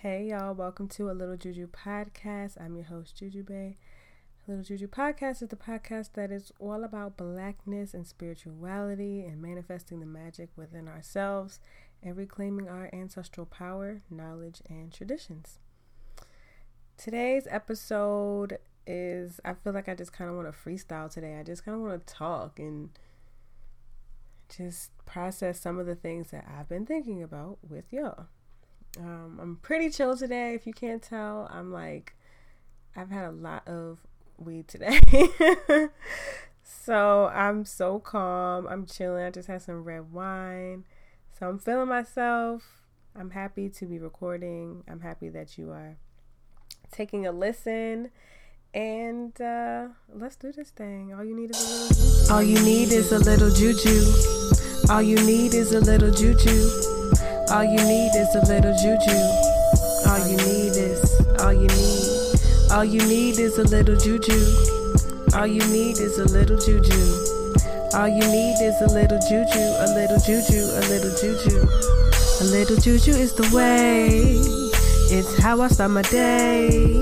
Hey y'all, welcome to a Little Juju podcast. I'm your host, Juju Bae. Little Juju podcast is the podcast that is all about blackness and spirituality and manifesting the magic within ourselves and reclaiming our ancestral power, knowledge, and traditions. Today's episode is I feel like I just kind of want to freestyle today. I just kind of want to talk and just process some of the things that I've been thinking about with y'all. Um, I'm pretty chill today. If you can't tell, I'm like, I've had a lot of weed today. so I'm so calm. I'm chilling. I just had some red wine. So I'm feeling myself. I'm happy to be recording. I'm happy that you are taking a listen. And uh, let's do this thing. All you need is a little juju. All you need is a little juju. All you need is a little juju. All you need is a little juju. All you need is, all you need. All you need is a little juju. All you need is a little juju. All you need is a little juju, a little juju, a little juju. A little juju is the way. It's how I start my day.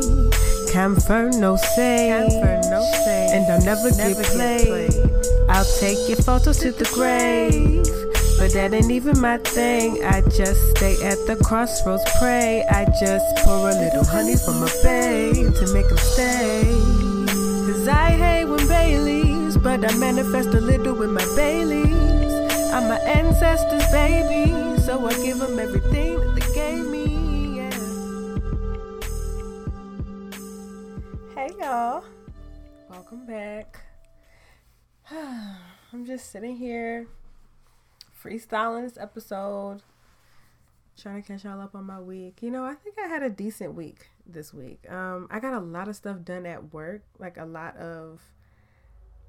Camphor, no say. Camphor, no say. And I'll never, never get played. I'll take your photos to the grave. But that ain't even my thing. I just stay at the crossroads, pray. I just pour a little honey from a babe to make them stay. Cause I hate when Baileys, but I manifest a little with my Baileys. I'm my ancestors' baby, so I give them everything that they gave me. Yeah. Hey y'all, welcome back. I'm just sitting here freestyling this episode, trying to catch y'all up on my week. You know, I think I had a decent week this week. Um, I got a lot of stuff done at work, like a lot of,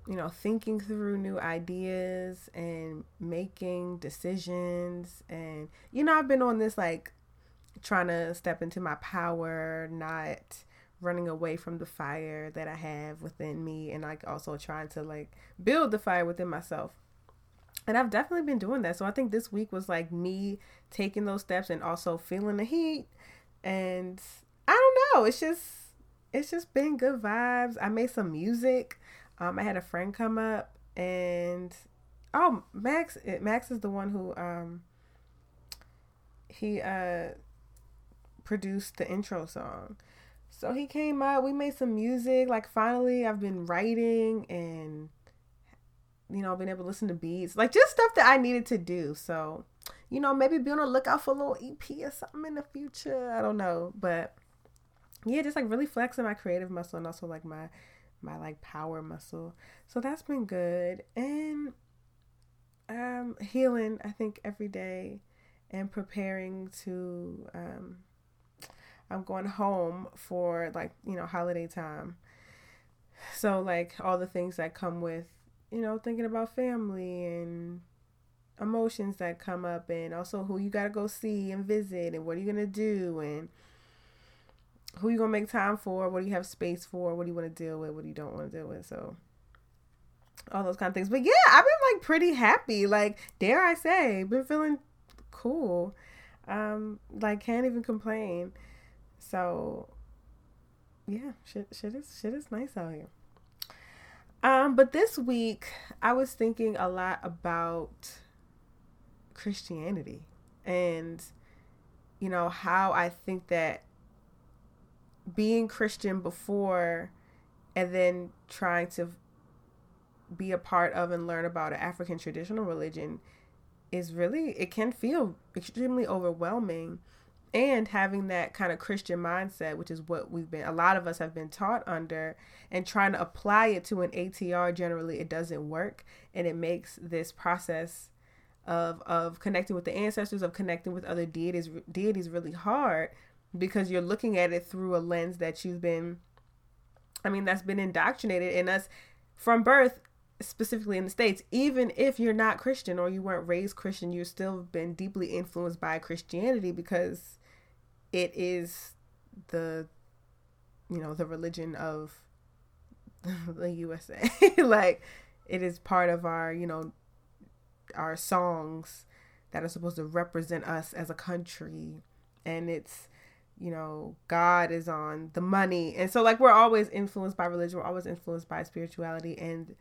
you know, thinking through new ideas and making decisions. And, you know, I've been on this like trying to step into my power, not running away from the fire that I have within me, and like also trying to like build the fire within myself and I've definitely been doing that. So I think this week was like me taking those steps and also feeling the heat. And I don't know, it's just it's just been good vibes. I made some music. Um, I had a friend come up and oh Max Max is the one who um he uh produced the intro song. So he came up, we made some music. Like finally I've been writing and you know, being able to listen to beats, like just stuff that I needed to do. So, you know, maybe be on the lookout for a little EP or something in the future. I don't know, but yeah, just like really flexing my creative muscle and also like my my like power muscle. So that's been good and um healing I think every day and preparing to um I'm going home for like, you know, holiday time. So like all the things that come with you know, thinking about family and emotions that come up and also who you got to go see and visit and what are you going to do and who you going to make time for, what do you have space for, what do you want to deal with, what do you don't want to deal with. So all those kind of things. But yeah, I've been like pretty happy. Like dare I say, been feeling cool. Um like can't even complain. So yeah, shit shit is shit is nice out here. Um, but this week I was thinking a lot about Christianity and you know how I think that being Christian before and then trying to be a part of and learn about an African traditional religion is really it can feel extremely overwhelming and having that kind of Christian mindset, which is what we've been, a lot of us have been taught under, and trying to apply it to an ATR, generally it doesn't work. And it makes this process of, of connecting with the ancestors, of connecting with other deities, deities really hard because you're looking at it through a lens that you've been, I mean, that's been indoctrinated in us from birth specifically in the states even if you're not christian or you weren't raised christian you've still been deeply influenced by christianity because it is the you know the religion of the USA. like it is part of our, you know, our songs that are supposed to represent us as a country and it's you know, God is on the money. And so like we're always influenced by religion, we're always influenced by spirituality and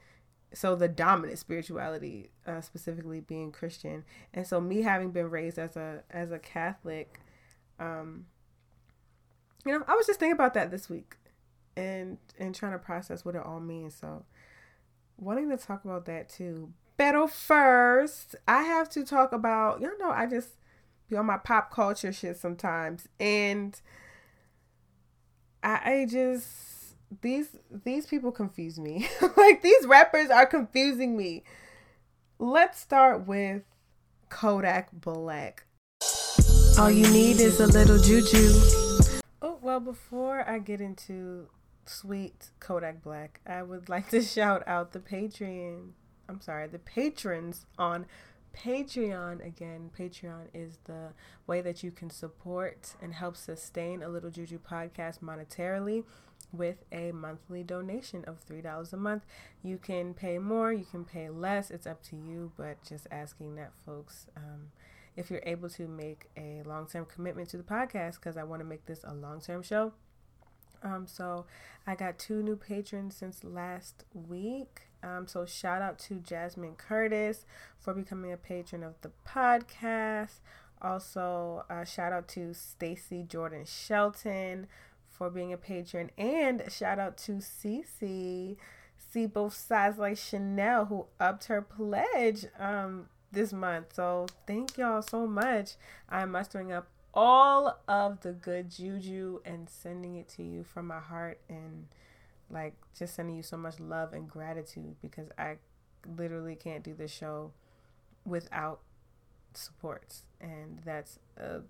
so the dominant spirituality uh, specifically being Christian. And so me having been raised as a as a Catholic um you know, I was just thinking about that this week and and trying to process what it all means. So wanting to talk about that too. But first, I have to talk about, you know, I just be on my pop culture shit sometimes. And I, I just these these people confuse me. like these rappers are confusing me. Let's start with Kodak Black. All you need is a little juju. Oh, well, before I get into sweet Kodak Black, I would like to shout out the Patreon. I'm sorry, the patrons on Patreon. Again, Patreon is the way that you can support and help sustain a Little Juju podcast monetarily with a monthly donation of $3 a month. You can pay more, you can pay less. It's up to you, but just asking that folks. Um, if you're able to make a long term commitment to the podcast, because I want to make this a long term show. Um, so I got two new patrons since last week. Um, so shout out to Jasmine Curtis for becoming a patron of the podcast. Also, uh, shout out to Stacy Jordan Shelton for being a patron, and shout out to Cece. See both sides like Chanel who upped her pledge um this month. So thank y'all so much. I'm mustering up all of the good juju and sending it to you from my heart and like just sending you so much love and gratitude because I literally can't do this show without supports and that's a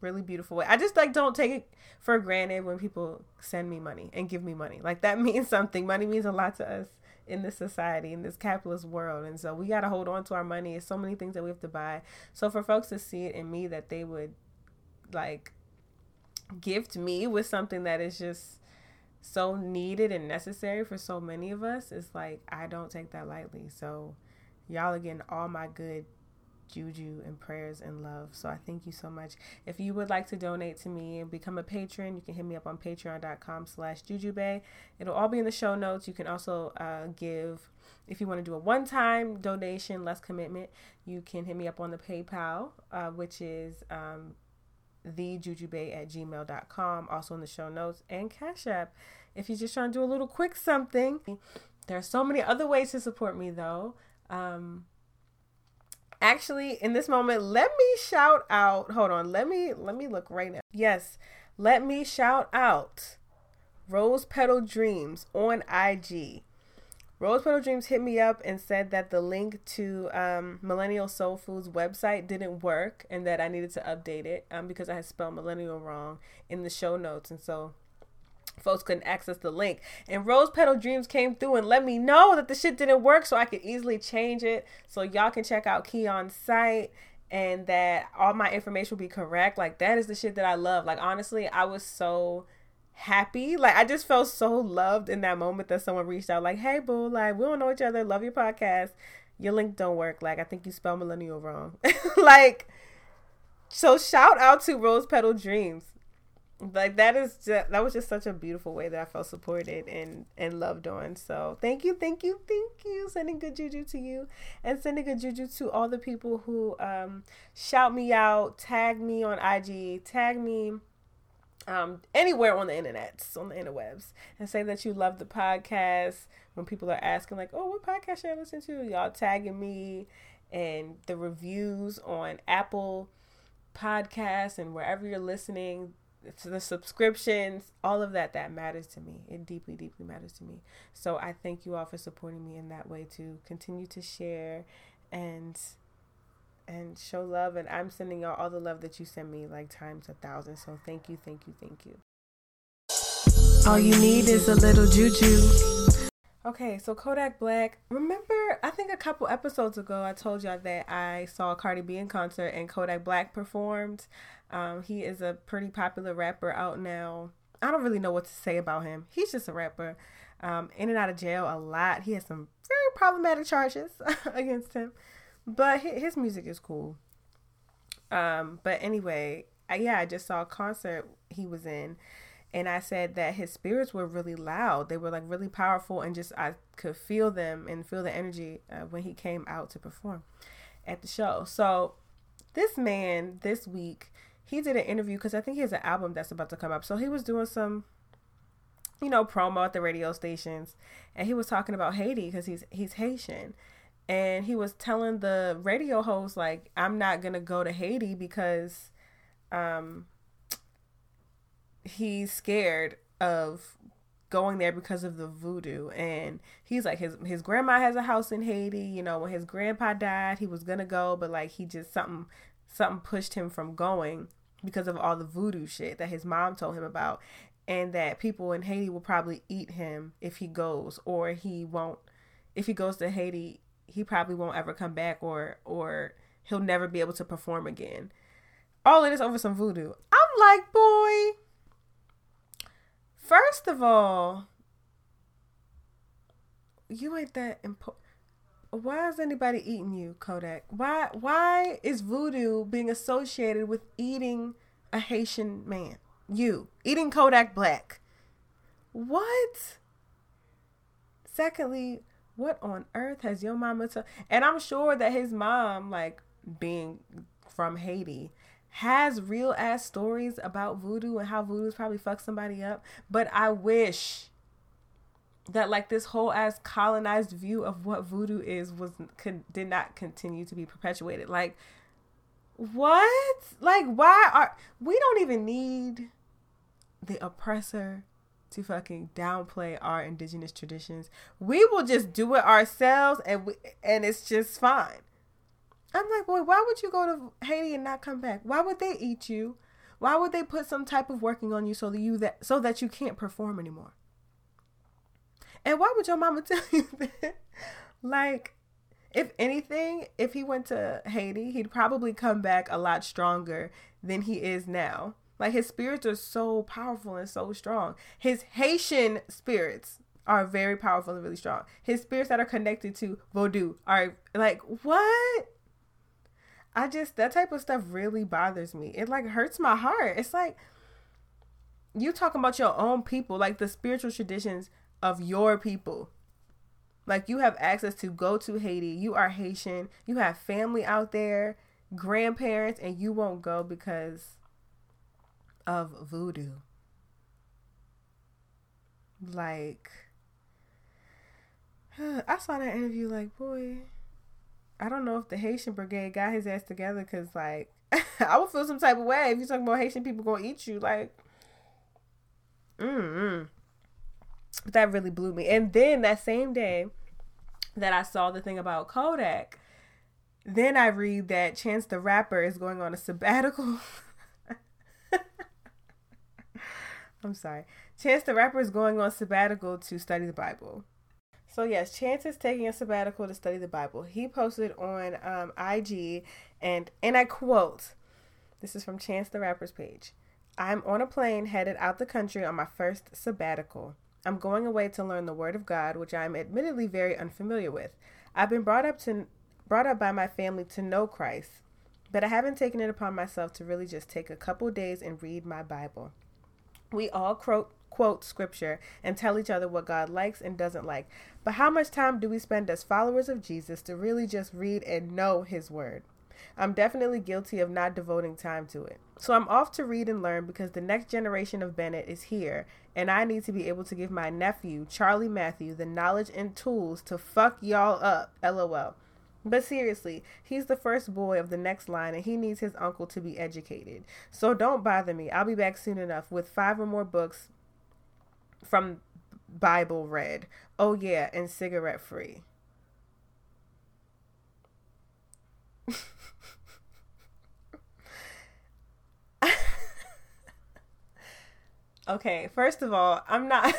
really beautiful way. I just like don't take it for granted when people send me money and give me money. Like that means something. Money means a lot to us in this society in this capitalist world. And so we got to hold on to our money. It's so many things that we have to buy. So for folks to see it in me that they would like gift me with something that is just so needed and necessary for so many of us it's like i don't take that lightly. So y'all are getting all my good juju and prayers and love so i thank you so much if you would like to donate to me and become a patron you can hit me up on patreon.com slash jujubae it'll all be in the show notes you can also uh, give if you want to do a one-time donation less commitment you can hit me up on the paypal uh, which is um, thejujubae at gmail.com, also in the show notes, and Cash App. If you're just trying to do a little quick something, there are so many other ways to support me though. Um, actually, in this moment, let me shout out. Hold on, let me let me look right now. Yes, let me shout out Rose Petal Dreams on IG. Rose Petal Dreams hit me up and said that the link to um, Millennial Soul Food's website didn't work and that I needed to update it um, because I had spelled millennial wrong in the show notes. And so folks couldn't access the link. And Rose Petal Dreams came through and let me know that the shit didn't work so I could easily change it. So y'all can check out Keon's site and that all my information will be correct. Like that is the shit that I love. Like honestly, I was so happy. Like I just felt so loved in that moment that someone reached out like, "Hey boo, like we don't know each other. Love your podcast. Your link don't work. Like I think you spelled millennial wrong." like so shout out to Rose Petal Dreams. Like that is just, that was just such a beautiful way that I felt supported and and loved on. So thank you, thank you, thank you. Sending good juju to you and sending good juju to all the people who um shout me out, tag me on IG, tag me um, anywhere on the internet, on the interwebs, and say that you love the podcast. When people are asking, like, "Oh, what podcast should I listen to?" Y'all tagging me and the reviews on Apple Podcasts and wherever you're listening, to the subscriptions, all of that that matters to me. It deeply, deeply matters to me. So I thank you all for supporting me in that way to continue to share and and show love. And I'm sending y'all all the love that you send me, like times a thousand. So thank you, thank you, thank you. All you need is a little juju. Okay, so Kodak Black. Remember, I think a couple episodes ago, I told y'all that I saw Cardi B in concert and Kodak Black performed. Um, he is a pretty popular rapper out now. I don't really know what to say about him. He's just a rapper. Um, in and out of jail a lot. He has some very problematic charges against him but his music is cool. Um, but anyway, yeah, I just saw a concert he was in, and I said that his spirits were really loud. They were like really powerful, and just I could feel them and feel the energy uh, when he came out to perform at the show. So this man this week he did an interview because I think he has an album that's about to come up. So he was doing some, you know, promo at the radio stations, and he was talking about Haiti because he's he's Haitian, and he was telling the radio host like, "I'm not gonna go to Haiti because, um, he's scared of going there because of the voodoo and he's like his his grandma has a house in Haiti you know when his grandpa died he was gonna go but like he just something something pushed him from going because of all the voodoo shit that his mom told him about and that people in Haiti will probably eat him if he goes or he won't if he goes to Haiti he probably won't ever come back or or he'll never be able to perform again. All of this over some voodoo. I'm like boy first of all you ain't that important why is anybody eating you, Kodak? Why why is voodoo being associated with eating a Haitian man? You eating Kodak Black. What? Secondly, what on earth has your mama told? And I'm sure that his mom, like being from Haiti, has real ass stories about voodoo and how voodoo's probably fucked somebody up. But I wish that like this whole ass colonized view of what voodoo is was could, did not continue to be perpetuated. Like what? Like why are we don't even need the oppressor to fucking downplay our indigenous traditions. We will just do it ourselves and we, and it's just fine. I'm like boy why would you go to haiti and not come back? Why would they eat you? Why would they put some type of working on you so that you that so that you can't perform anymore and why would your mama tell you that? like, if anything, if he went to Haiti, he'd probably come back a lot stronger than he is now. Like his spirits are so powerful and so strong. His Haitian spirits are very powerful and really strong. His spirits that are connected to Vodou are like what? I just that type of stuff really bothers me. It like hurts my heart. It's like you talking about your own people, like the spiritual traditions of your people. Like you have access to go to Haiti. You are Haitian. You have family out there, grandparents, and you won't go because of voodoo. Like, I saw that interview. Like, boy, I don't know if the Haitian brigade got his ass together because, like, I would feel some type of way if you talking about Haitian people gonna eat you. Like, mm that really blew me. And then that same day that I saw the thing about Kodak, then I read that Chance the Rapper is going on a sabbatical. I'm sorry. Chance the Rapper is going on sabbatical to study the Bible. So yes, Chance is taking a sabbatical to study the Bible. He posted on um, IG and and I quote, this is from Chance the Rapper's page. I'm on a plane headed out the country on my first sabbatical. I'm going away to learn the Word of God, which I am admittedly very unfamiliar with. I've been brought up to brought up by my family to know Christ, but I haven't taken it upon myself to really just take a couple days and read my Bible. We all quote quote scripture and tell each other what God likes and doesn't like. But how much time do we spend as followers of Jesus to really just read and know his word? I'm definitely guilty of not devoting time to it. So I'm off to read and learn because the next generation of Bennett is here, and I need to be able to give my nephew, Charlie Matthew, the knowledge and tools to fuck y'all up. LOL. But seriously, he's the first boy of the next line and he needs his uncle to be educated. So don't bother me. I'll be back soon enough with five or more books from Bible read. Oh, yeah, and cigarette free. Okay, first of all, I'm not.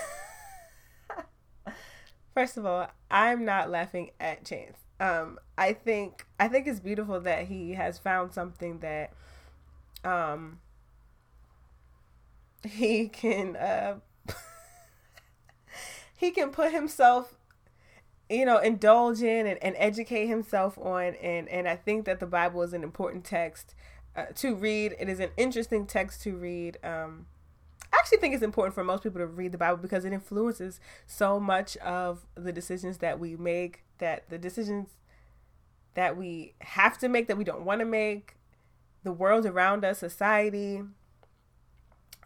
first of all, I'm not laughing at Chance. Um, I think I think it's beautiful that he has found something that, um, he can uh, he can put himself, you know, indulge in and, and educate himself on, and and I think that the Bible is an important text uh, to read. It is an interesting text to read. Um, I actually think it's important for most people to read the Bible because it influences so much of the decisions that we make, that the decisions that we have to make that we don't want to make, the world around us, society,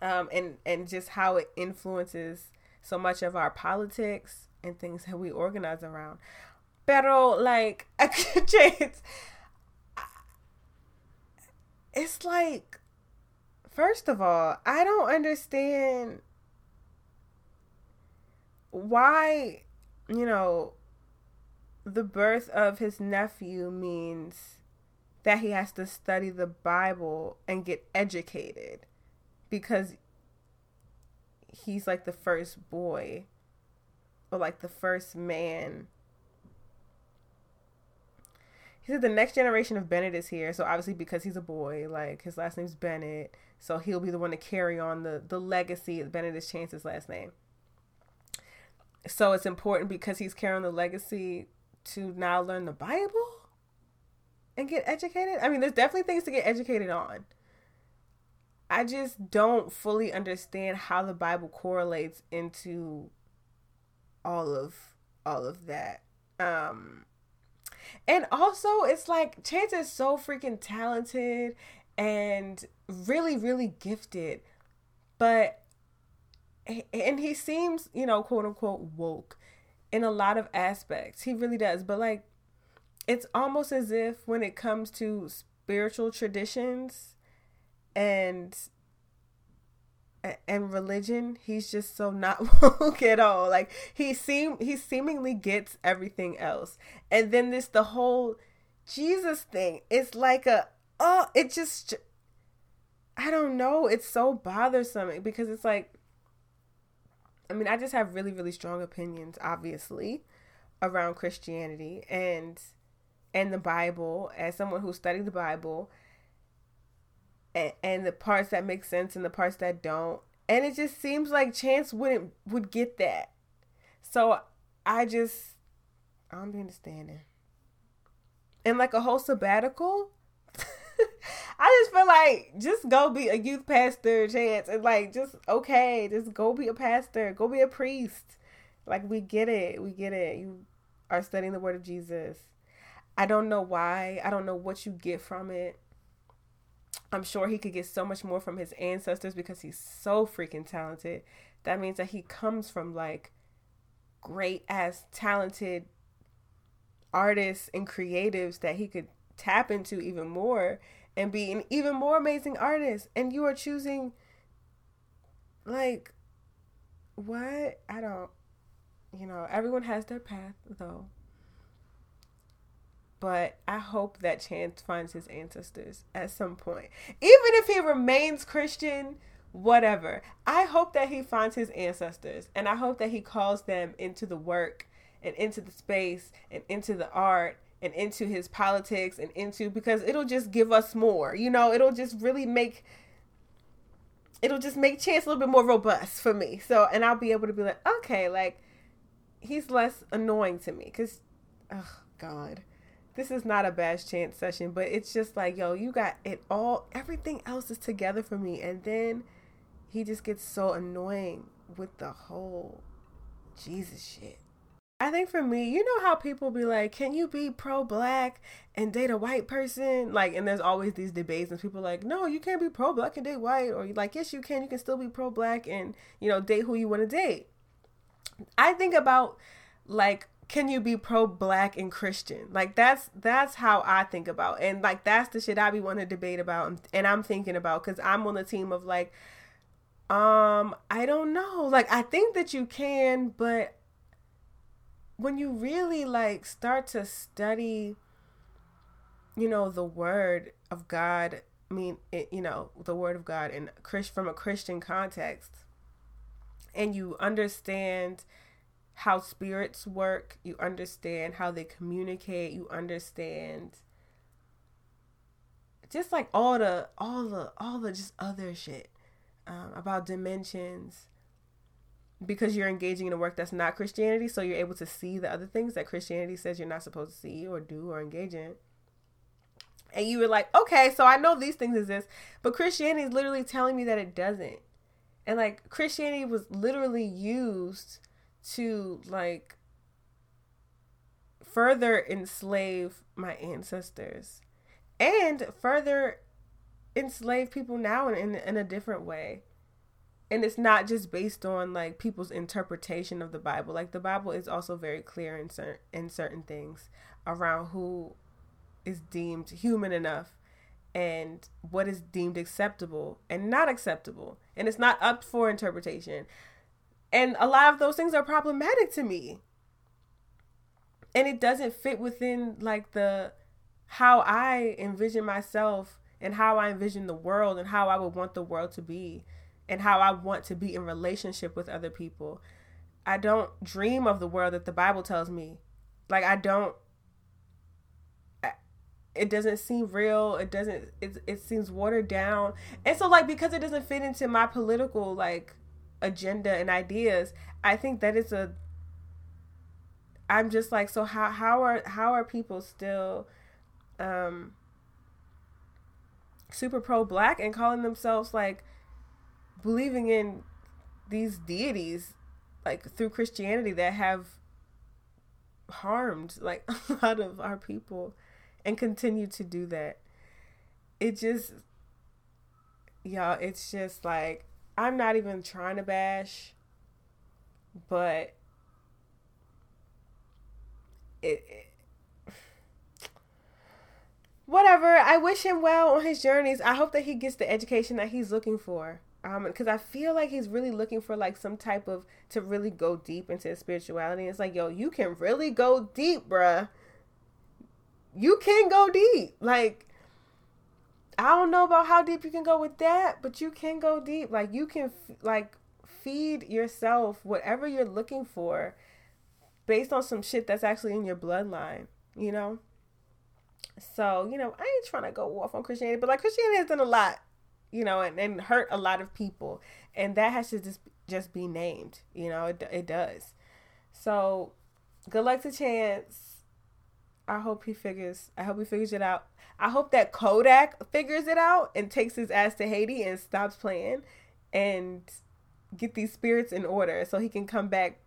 um, and and just how it influences so much of our politics and things that we organize around. Pero like, it's like, first of all, I don't understand why, you know, the birth of his nephew means that he has to study the Bible and get educated because he's like the first boy or like the first man. He said the next generation of Bennett is here, so obviously because he's a boy, like his last name's Bennett, so he'll be the one to carry on the the legacy. Bennett is Chance's last name. So it's important because he's carrying the legacy to now learn the Bible and get educated. I mean, there's definitely things to get educated on. I just don't fully understand how the Bible correlates into all of all of that. Um and also it's like Chance is so freaking talented and really really gifted. But and he seems, you know, quote unquote woke in a lot of aspects. He really does. But like it's almost as if when it comes to spiritual traditions and and religion, he's just so not woke at all. Like he seem he seemingly gets everything else. And then this the whole Jesus thing. It's like a oh, it just I don't know. It's so bothersome because it's like I mean, I just have really really strong opinions obviously around Christianity and and the Bible as someone who studied the Bible and, the parts that make sense and the parts that don't. And it just seems like Chance wouldn't would get that. So I just I don't be understanding. And like a whole sabbatical. I just feel like just go be a youth pastor, Chance, and like just okay, just go be a pastor, go be a priest. Like we get it, we get it. You are studying the word of Jesus. I don't know why. I don't know what you get from it. I'm sure he could get so much more from his ancestors because he's so freaking talented. That means that he comes from like great ass talented artists and creatives that he could tap into even more and be an even more amazing artist. And you are choosing like what? I don't you know, everyone has their path though. But I hope that Chance finds his ancestors at some point. Even if he remains Christian, whatever. I hope that he finds his ancestors and I hope that he calls them into the work and into the space and into the art and into his politics and into because it'll just give us more. You know, it'll just really make it'll just make Chance a little bit more robust for me. So, and I'll be able to be like, okay, like he's less annoying to me cuz oh god this is not a bad chance session, but it's just like, yo, you got it all, everything else is together for me. And then he just gets so annoying with the whole Jesus shit. I think for me, you know how people be like, can you be pro black and date a white person? Like, and there's always these debates, and people like, no, you can't be pro black and date white. Or you like, yes, you can. You can still be pro black and, you know, date who you want to date. I think about like can you be pro black and Christian? Like that's that's how I think about, and like that's the shit I be wanting to debate about, and I'm thinking about because I'm on the team of like, um, I don't know, like I think that you can, but when you really like start to study, you know, the word of God, I mean, it, you know, the word of God and Chris from a Christian context, and you understand how spirits work, you understand how they communicate, you understand just like all the all the all the just other shit um, about dimensions because you're engaging in a work that's not Christianity, so you're able to see the other things that Christianity says you're not supposed to see or do or engage in. and you were like, okay, so I know these things exist, but Christianity is literally telling me that it doesn't. And like Christianity was literally used to like further enslave my ancestors and further enslave people now in, in, in a different way and it's not just based on like people's interpretation of the Bible. Like the Bible is also very clear in certain in certain things around who is deemed human enough and what is deemed acceptable and not acceptable. And it's not up for interpretation. And a lot of those things are problematic to me. And it doesn't fit within like the how I envision myself and how I envision the world and how I would want the world to be and how I want to be in relationship with other people. I don't dream of the world that the Bible tells me. Like I don't it doesn't seem real. It doesn't it it seems watered down. And so like because it doesn't fit into my political like agenda and ideas, I think that is a i'm just like so how how are how are people still um super pro black and calling themselves like believing in these deities like through Christianity that have harmed like a lot of our people and continue to do that. It just y'all, it's just like I'm not even trying to bash, but it, it whatever. I wish him well on his journeys. I hope that he gets the education that he's looking for um because i feel like he's really looking for like some type of to really go deep into his spirituality it's like yo you can really go deep bruh you can go deep like i don't know about how deep you can go with that but you can go deep like you can f- like feed yourself whatever you're looking for based on some shit that's actually in your bloodline you know so you know i ain't trying to go off on christianity but like christianity has done a lot you know, and, and hurt a lot of people. And that has to just just be named, you know, it, it does. So good luck to Chance. I hope he figures I hope he figures it out. I hope that Kodak figures it out and takes his ass to Haiti and stops playing and get these spirits in order so he can come back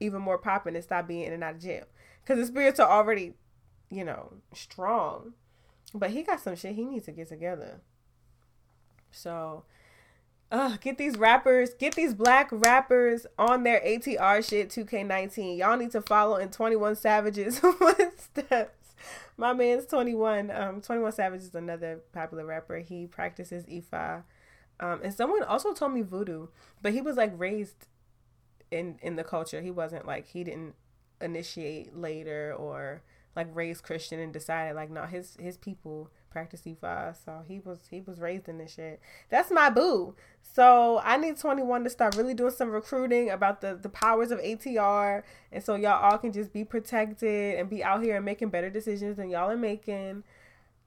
even more popping and stop being in and out of jail. Because the spirits are already, you know, strong. But he got some shit he needs to get together. So, get these rappers, get these black rappers on their ATR shit 2K19. Y'all need to follow in 21 Savage's footsteps. My man's 21. Um, 21 Savage is another popular rapper. He practices Ifa. Um, and someone also told me voodoo, but he was like raised in in the culture. He wasn't like he didn't initiate later or like raised Christian and decided like no his his people practice you five. So he was he was raised in this shit. That's my boo. So I need 21 to start really doing some recruiting about the the powers of ATR, and so y'all all can just be protected and be out here and making better decisions than y'all are making.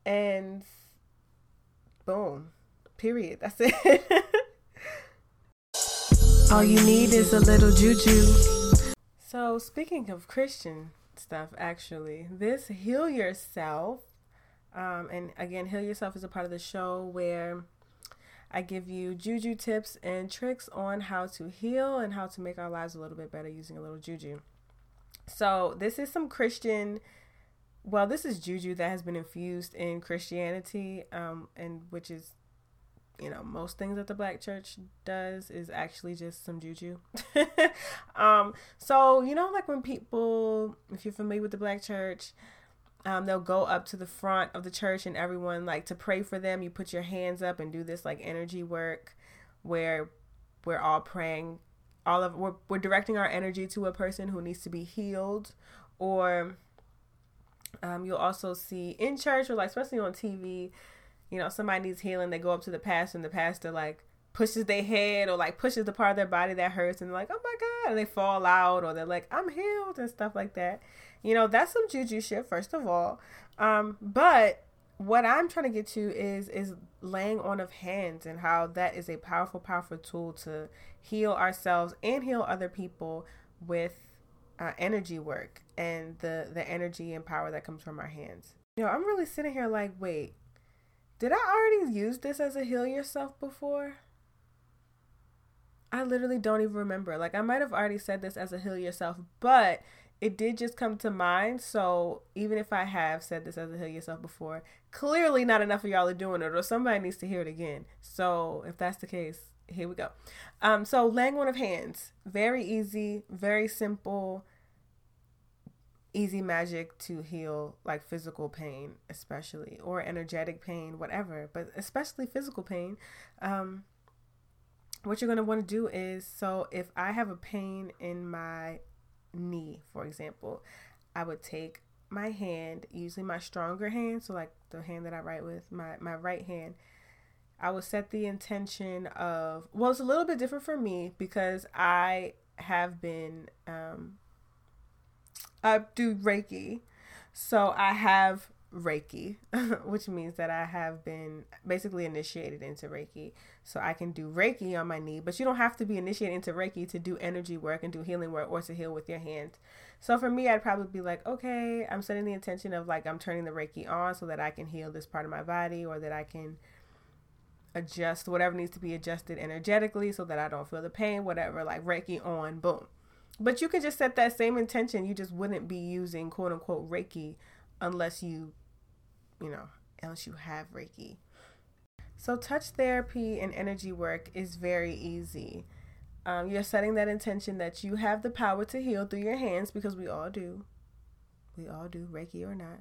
And boom, period. That's it. all you need is a little juju. So speaking of Christian stuff, actually, this heal yourself um, and again, Heal Yourself is a part of the show where I give you juju tips and tricks on how to heal and how to make our lives a little bit better using a little juju. So, this is some Christian, well, this is juju that has been infused in Christianity, um, and which is, you know, most things that the black church does is actually just some juju. um, so, you know, like when people, if you're familiar with the black church, um, they'll go up to the front of the church and everyone like to pray for them. You put your hands up and do this like energy work where we're all praying. All of we're, we're directing our energy to a person who needs to be healed, or um, you'll also see in church or like especially on TV, you know, somebody needs healing. They go up to the pastor and the pastor like pushes their head or like pushes the part of their body that hurts and like, oh my God, and they fall out or they're like, I'm healed and stuff like that. You know, that's some juju shit, first of all. Um, but what I'm trying to get to is is laying on of hands and how that is a powerful, powerful tool to heal ourselves and heal other people with uh, energy work and the the energy and power that comes from our hands. You know, I'm really sitting here like, wait, did I already use this as a heal yourself before? I literally don't even remember. Like, I might have already said this as a heal yourself, but it did just come to mind. So, even if I have said this as a heal yourself before, clearly not enough of y'all are doing it, or somebody needs to hear it again. So, if that's the case, here we go. Um, so, laying on of hands, very easy, very simple easy magic to heal like physical pain, especially, or energetic pain, whatever, but especially physical pain. Um, what you're going to want to do is so if I have a pain in my knee, for example, I would take my hand, usually my stronger hand, so like the hand that I write with, my, my right hand. I would set the intention of, well, it's a little bit different for me because I have been um, I do Reiki. So I have Reiki, which means that I have been basically initiated into Reiki. So I can do Reiki on my knee, but you don't have to be initiated into Reiki to do energy work and do healing work or to heal with your hands. So for me, I'd probably be like, okay, I'm setting the intention of like I'm turning the Reiki on so that I can heal this part of my body or that I can adjust whatever needs to be adjusted energetically so that I don't feel the pain, whatever, like Reiki on, boom. But you could just set that same intention. You just wouldn't be using quote unquote Reiki unless you, you know, unless you have Reiki. So, touch therapy and energy work is very easy. Um, you're setting that intention that you have the power to heal through your hands because we all do. We all do, Reiki or not.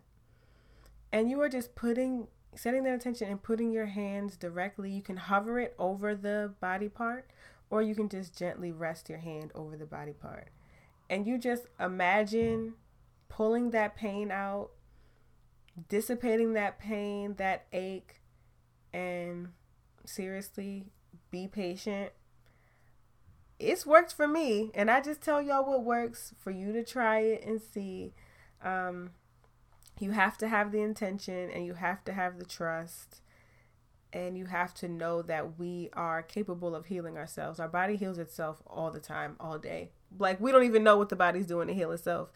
And you are just putting, setting that intention and putting your hands directly. You can hover it over the body part or you can just gently rest your hand over the body part. And you just imagine pulling that pain out, dissipating that pain, that ache, and seriously, be patient. It's worked for me, and I just tell y'all what works for you to try it and see. Um, you have to have the intention and you have to have the trust and you have to know that we are capable of healing ourselves. Our body heals itself all the time, all day. Like we don't even know what the body's doing to heal itself.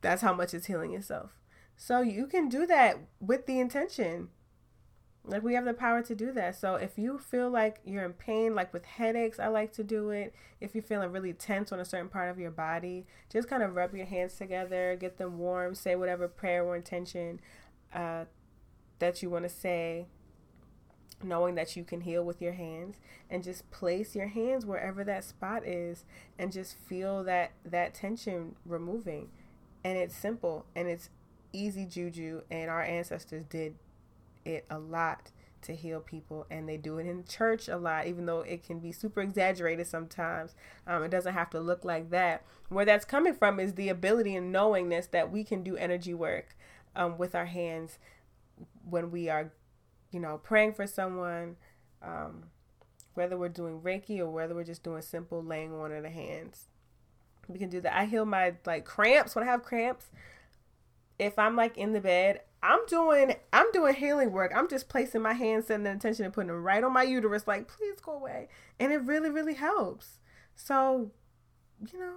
That's how much it's healing itself. So you can do that with the intention. Like we have the power to do that. So if you feel like you're in pain, like with headaches, I like to do it. If you're feeling really tense on a certain part of your body, just kind of rub your hands together, get them warm, say whatever prayer or intention uh, that you want to say knowing that you can heal with your hands and just place your hands wherever that spot is and just feel that that tension removing and it's simple and it's easy juju and our ancestors did it a lot to heal people and they do it in church a lot even though it can be super exaggerated sometimes um, it doesn't have to look like that where that's coming from is the ability and knowingness that we can do energy work um, with our hands when we are you know, praying for someone, um, whether we're doing Reiki or whether we're just doing simple laying on of the hands. We can do that. I heal my like cramps when I have cramps. If I'm like in the bed, I'm doing I'm doing healing work. I'm just placing my hands, setting the intention, and putting them right on my uterus, like please go away, and it really really helps. So, you know,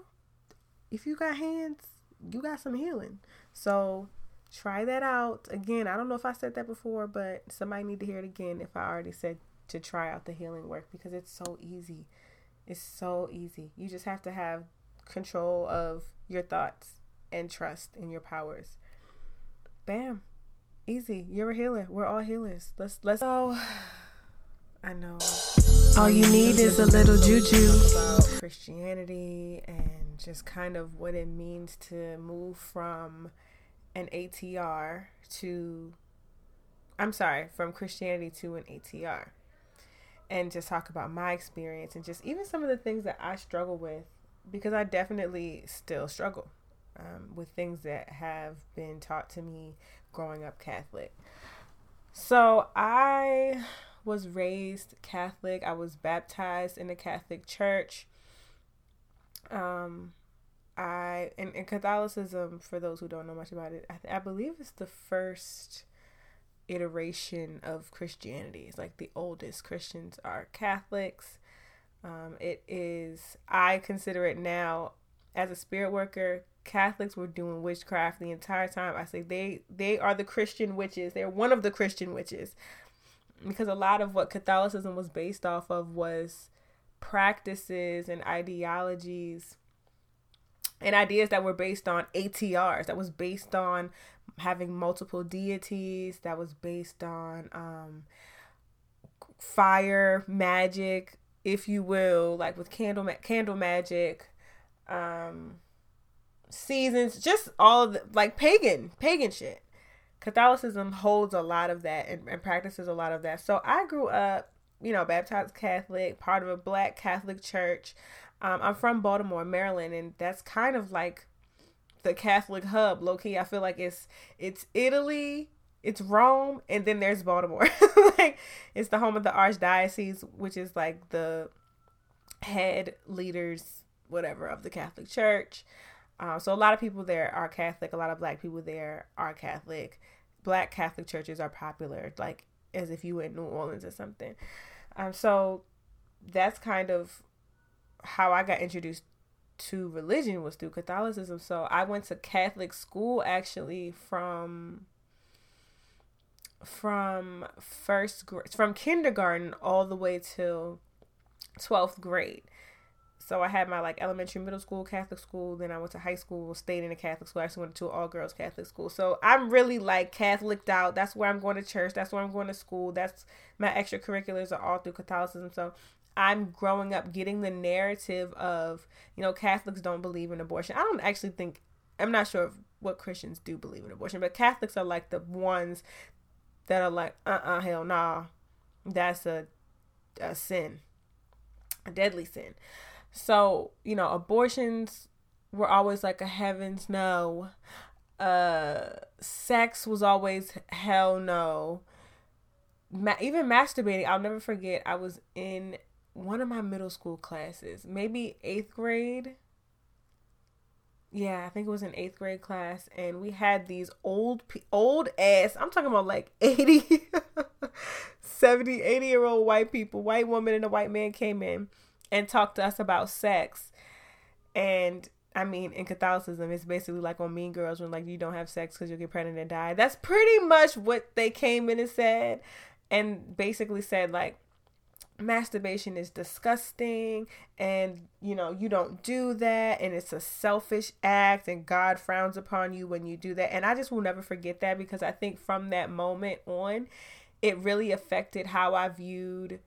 if you got hands, you got some healing. So try that out. Again, I don't know if I said that before, but somebody need to hear it again if I already said to try out the healing work because it's so easy. It's so easy. You just have to have control of your thoughts and trust in your powers. Bam. Easy. You're a healer. We're all healers. Let's let's go. I know. All you need is a little juju about Christianity and just kind of what it means to move from an ATR to, I'm sorry, from Christianity to an ATR. And just talk about my experience and just even some of the things that I struggle with because I definitely still struggle um, with things that have been taught to me growing up Catholic. So I was raised Catholic. I was baptized in the Catholic Church. Um, I and, and Catholicism, for those who don't know much about it, I, I believe it's the first iteration of Christianity. It's like the oldest Christians are Catholics. Um, it is I consider it now as a spirit worker. Catholics were doing witchcraft the entire time. I say they they are the Christian witches. They're one of the Christian witches. Because a lot of what Catholicism was based off of was practices and ideologies and ideas that were based on ATRs, that was based on having multiple deities, that was based on um, fire magic, if you will, like with candle ma- candle magic, um, seasons, just all of the like pagan pagan shit. Catholicism holds a lot of that and, and practices a lot of that. So I grew up, you know, baptized Catholic, part of a black Catholic church. Um, I'm from Baltimore, Maryland, and that's kind of like the Catholic hub, low key. I feel like it's it's Italy, it's Rome, and then there's Baltimore. like it's the home of the archdiocese, which is like the head leaders, whatever, of the Catholic Church. Uh, so a lot of people there are Catholic. A lot of Black people there are Catholic. Black Catholic churches are popular, like as if you were in New Orleans or something. Um, so that's kind of how I got introduced to religion was through Catholicism. So I went to Catholic school actually from from first grade from kindergarten all the way till 12th grade. So I had my like elementary, middle school, Catholic school. Then I went to high school, stayed in a Catholic school. I actually went to an all girls Catholic school. So I'm really like Catholic out. That's where I'm going to church. That's where I'm going to school. That's my extracurriculars are all through Catholicism. So I'm growing up getting the narrative of, you know, Catholics don't believe in abortion. I don't actually think, I'm not sure what Christians do believe in abortion, but Catholics are like the ones that are like, uh uh-uh, uh hell nah. That's a, a sin, a deadly sin. So, you know, abortions were always like a heavens no. Uh, sex was always hell no. Ma- even masturbating, I'll never forget. I was in one of my middle school classes, maybe eighth grade. Yeah, I think it was an eighth grade class, and we had these old, old ass, I'm talking about like 80, 70, 80 year old white people, white woman and a white man came in and talk to us about sex. And I mean, in Catholicism, it's basically like on Mean Girls when like you don't have sex because you'll get pregnant and die. That's pretty much what they came in and said, and basically said like masturbation is disgusting and you know you don't do that and it's a selfish act and god frowns upon you when you do that and i just will never forget that because i think from that moment on it really affected how i viewed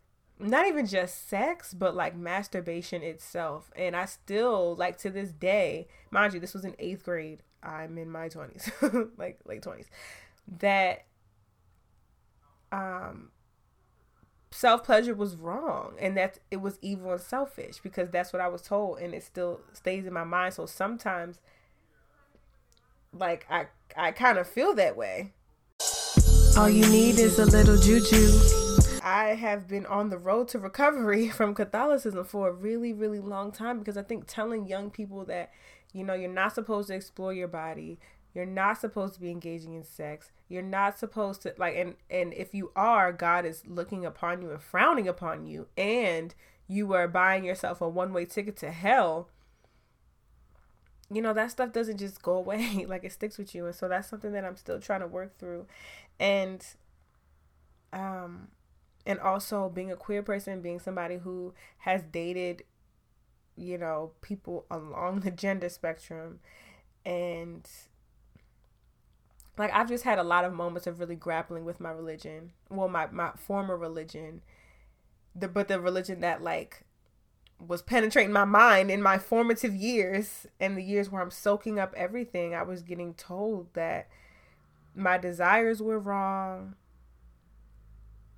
not even just sex but like masturbation itself and i still like to this day mind you this was in eighth grade i'm in my 20s like late 20s that um self pleasure was wrong and that it was evil and selfish because that's what I was told and it still stays in my mind. So sometimes like I I kind of feel that way. All you need is a little juju. I have been on the road to recovery from Catholicism for a really, really long time because I think telling young people that, you know, you're not supposed to explore your body, you're not supposed to be engaging in sex. You're not supposed to like and and if you are, God is looking upon you and frowning upon you and you are buying yourself a one-way ticket to hell. You know, that stuff doesn't just go away. like it sticks with you. And so that's something that I'm still trying to work through. And um and also being a queer person, being somebody who has dated you know, people along the gender spectrum and like I've just had a lot of moments of really grappling with my religion. Well, my my former religion, the but the religion that like was penetrating my mind in my formative years and the years where I'm soaking up everything. I was getting told that my desires were wrong.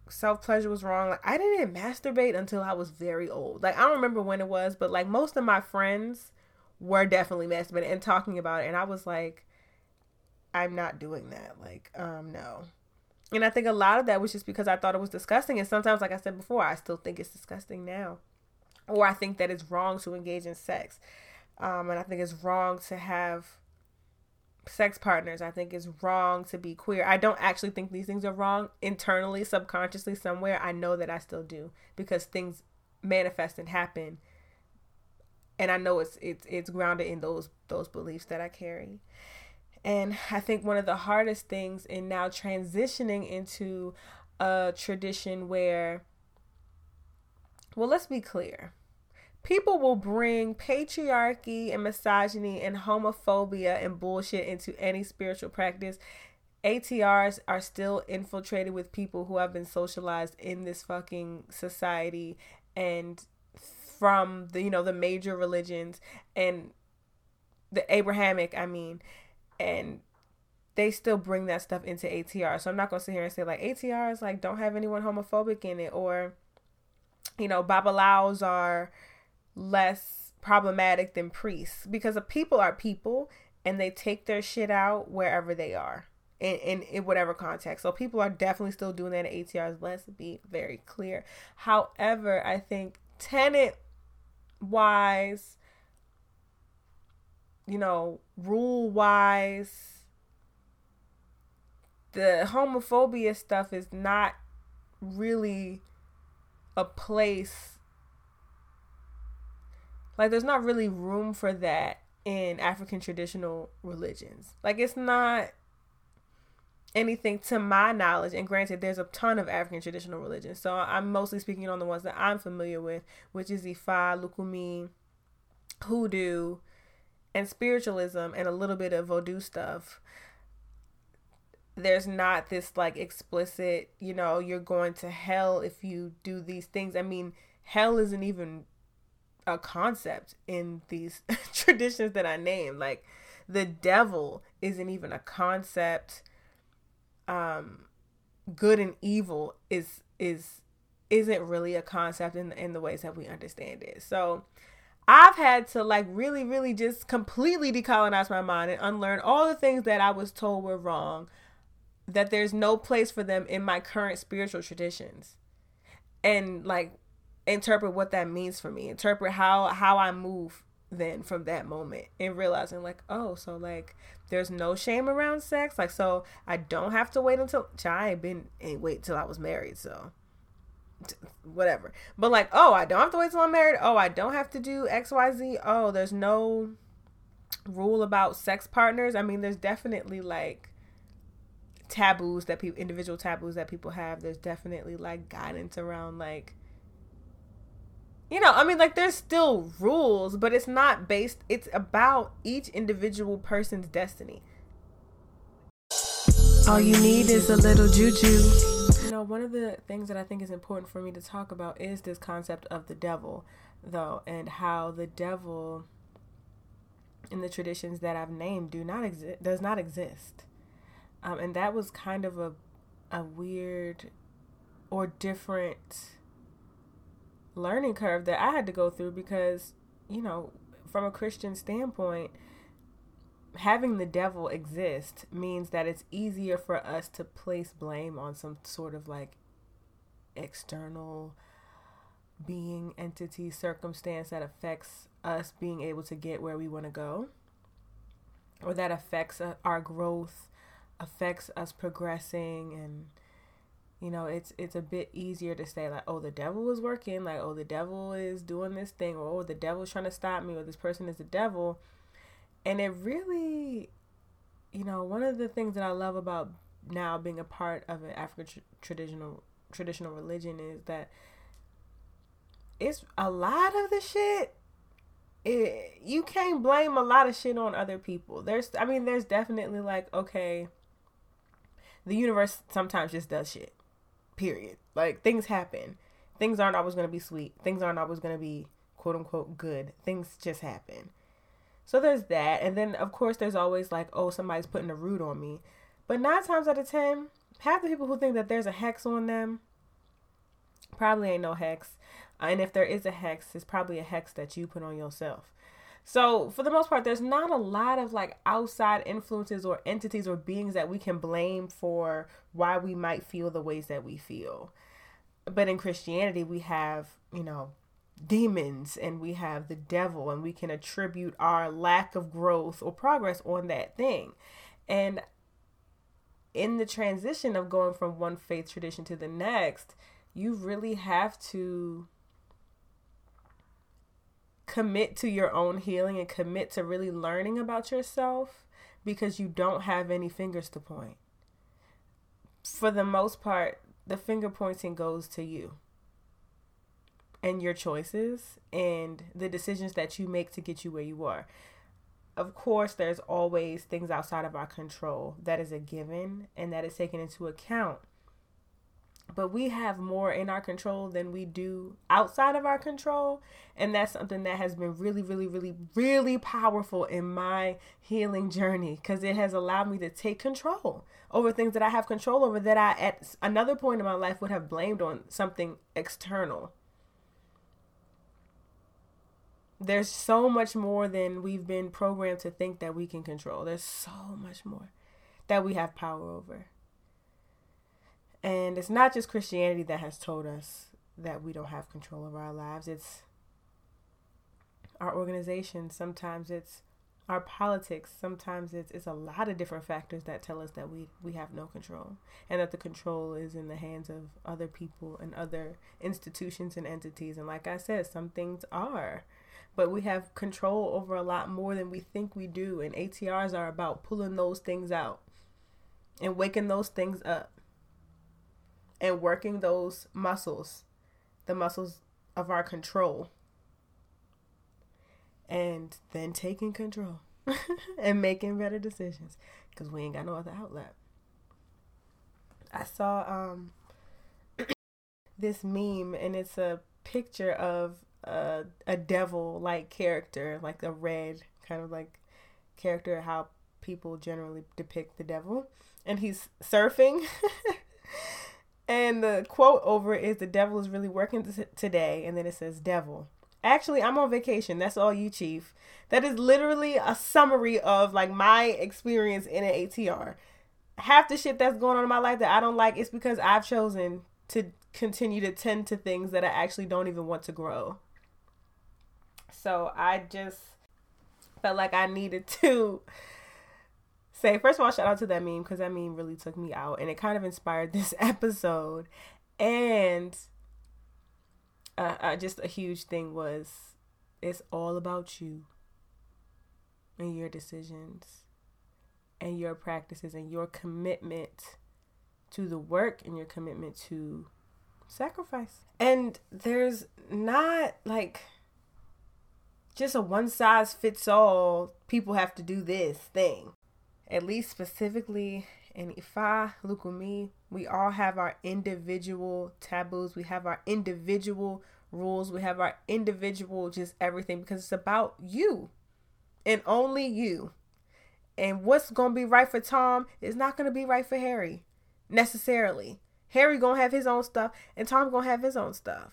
Self pleasure was wrong. Like I didn't masturbate until I was very old. Like I don't remember when it was, but like most of my friends were definitely masturbating and talking about it, and I was like I'm not doing that. Like, um, no. And I think a lot of that was just because I thought it was disgusting. And sometimes, like I said before, I still think it's disgusting now. Or I think that it's wrong to engage in sex. Um, and I think it's wrong to have sex partners. I think it's wrong to be queer. I don't actually think these things are wrong internally, subconsciously, somewhere. I know that I still do because things manifest and happen and I know it's it's it's grounded in those those beliefs that I carry. And I think one of the hardest things in now transitioning into a tradition where well, let's be clear. People will bring patriarchy and misogyny and homophobia and bullshit into any spiritual practice. ATRs are still infiltrated with people who have been socialized in this fucking society and from the you know the major religions and the Abrahamic, I mean, and they still bring that stuff into ATR. So I'm not gonna sit here and say like ATRs like don't have anyone homophobic in it or you know babalaos are less problematic than priests because the people are people and they take their shit out wherever they are in, in, in whatever context. So people are definitely still doing that at ATRs. Let's be very clear. However, I think tenant wise, you know, rule wise, the homophobia stuff is not really a place like there's not really room for that in African traditional religions. Like it's not anything to my knowledge and granted there's a ton of african traditional religions so i'm mostly speaking on the ones that i'm familiar with which is ifa lukumi hoodoo and spiritualism and a little bit of voodoo stuff there's not this like explicit you know you're going to hell if you do these things i mean hell isn't even a concept in these traditions that i name like the devil isn't even a concept um good and evil is is isn't really a concept in in the ways that we understand it. So I've had to like really really just completely decolonize my mind and unlearn all the things that I was told were wrong that there's no place for them in my current spiritual traditions. And like interpret what that means for me. Interpret how how I move then from that moment and realizing like oh so like there's no shame around sex. Like so i don't have to wait until i ain't been wait till i was married so whatever. But like oh i don't have to wait till i'm married. Oh i don't have to do xyz oh there's no rule about sex partners. I mean there's definitely like taboos that people individual taboos that people have. There's definitely like guidance around like you know, I mean, like there's still rules, but it's not based, it's about each individual person's destiny. All you need is a little juju. You know, one of the things that I think is important for me to talk about is this concept of the devil, though, and how the devil in the traditions that I've named do not exist does not exist. Um, and that was kind of a a weird or different learning curve that I had to go through because, you know, from a Christian standpoint, having the devil exist means that it's easier for us to place blame on some sort of like external being, entity, circumstance that affects us being able to get where we want to go or that affects uh, our growth, affects us progressing and you know it's it's a bit easier to say like oh the devil is working like oh the devil is doing this thing or oh the devil's trying to stop me or this person is the devil. And it really you know one of the things that i love about now being a part of an african tr- traditional traditional religion is that it's a lot of the shit it, you can't blame a lot of shit on other people. There's i mean there's definitely like okay the universe sometimes just does shit Period. Like things happen. Things aren't always going to be sweet. Things aren't always going to be quote unquote good. Things just happen. So there's that. And then, of course, there's always like, oh, somebody's putting a root on me. But nine times out of ten, half the people who think that there's a hex on them probably ain't no hex. And if there is a hex, it's probably a hex that you put on yourself. So, for the most part, there's not a lot of like outside influences or entities or beings that we can blame for why we might feel the ways that we feel. But in Christianity, we have, you know, demons and we have the devil, and we can attribute our lack of growth or progress on that thing. And in the transition of going from one faith tradition to the next, you really have to commit to your own healing and commit to really learning about yourself because you don't have any fingers to point. For the most part, the finger pointing goes to you and your choices and the decisions that you make to get you where you are. Of course, there's always things outside of our control. That is a given and that is taken into account but we have more in our control than we do outside of our control. And that's something that has been really really really really powerful in my healing journey because it has allowed me to take control over things that i have control over that i at another point in my life would have blamed on something external. There's so much more than we've been programmed to think that we can control. There's so much more that we have power over and it's not just Christianity that has told us that we don't have control of our lives. It's our organization. Sometimes it's our politics. Sometimes it's, it's a lot of different factors that tell us that we, we have no control and that the control is in the hands of other people and other institutions and entities. And like I said, some things are. But we have control over a lot more than we think we do. And ATRs are about pulling those things out and waking those things up and working those muscles, the muscles of our control, and then taking control and making better decisions because we ain't got no other outlet. I saw um this meme and it's a picture of a, a devil like character, like a red kind of like character, how people generally depict the devil. And he's surfing And the quote over is the devil is really working t- today. And then it says, devil. Actually, I'm on vacation. That's all you, Chief. That is literally a summary of like my experience in an ATR. Half the shit that's going on in my life that I don't like is because I've chosen to continue to tend to things that I actually don't even want to grow. So I just felt like I needed to say first of all, shout out to that meme because that meme really took me out and it kind of inspired this episode. And uh, uh, just a huge thing was it's all about you and your decisions and your practices and your commitment to the work and your commitment to sacrifice. And there's not like just a one size fits all, people have to do this thing at least specifically in Ifa, Lukumi, we all have our individual taboos. We have our individual rules. We have our individual just everything because it's about you and only you. And what's to be right for Tom is not to be right for Harry necessarily. Harry to have his own stuff and Tom to have his own stuff.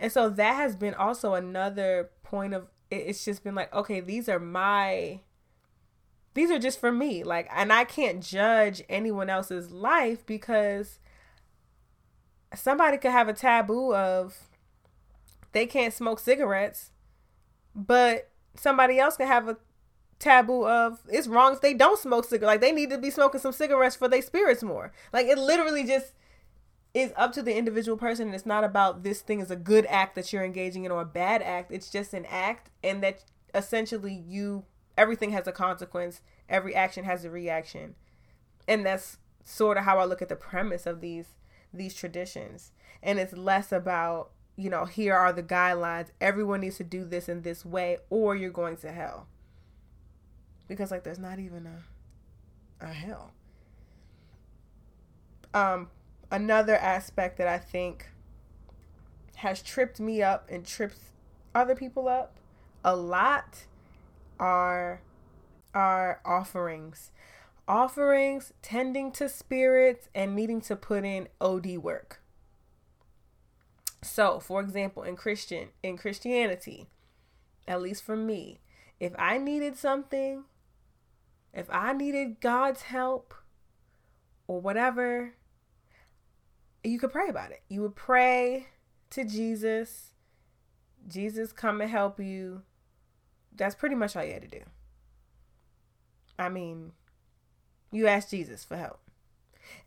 And so that has been also another point of it's just been like, okay, these are my these are just for me. Like, and I can't judge anyone else's life because somebody could have a taboo of they can't smoke cigarettes, but somebody else can have a taboo of it's wrong if they don't smoke cigarettes. Like, they need to be smoking some cigarettes for their spirits more. Like, it literally just is up to the individual person and it's not about this thing is a good act that you're engaging in or a bad act it's just an act and that essentially you everything has a consequence. Every action has a reaction. And that's sort of how I look at the premise of these these traditions. And it's less about, you know, here are the guidelines. Everyone needs to do this in this way or you're going to hell. Because like there's not even a a hell. Um another aspect that I think has tripped me up and trips other people up a lot are our offerings. Offerings, tending to spirits, and needing to put in OD work. So, for example, in Christian in Christianity, at least for me, if I needed something, if I needed God's help or whatever, you could pray about it. You would pray to Jesus. Jesus, come and help you that's pretty much all you had to do. I mean, you asked Jesus for help.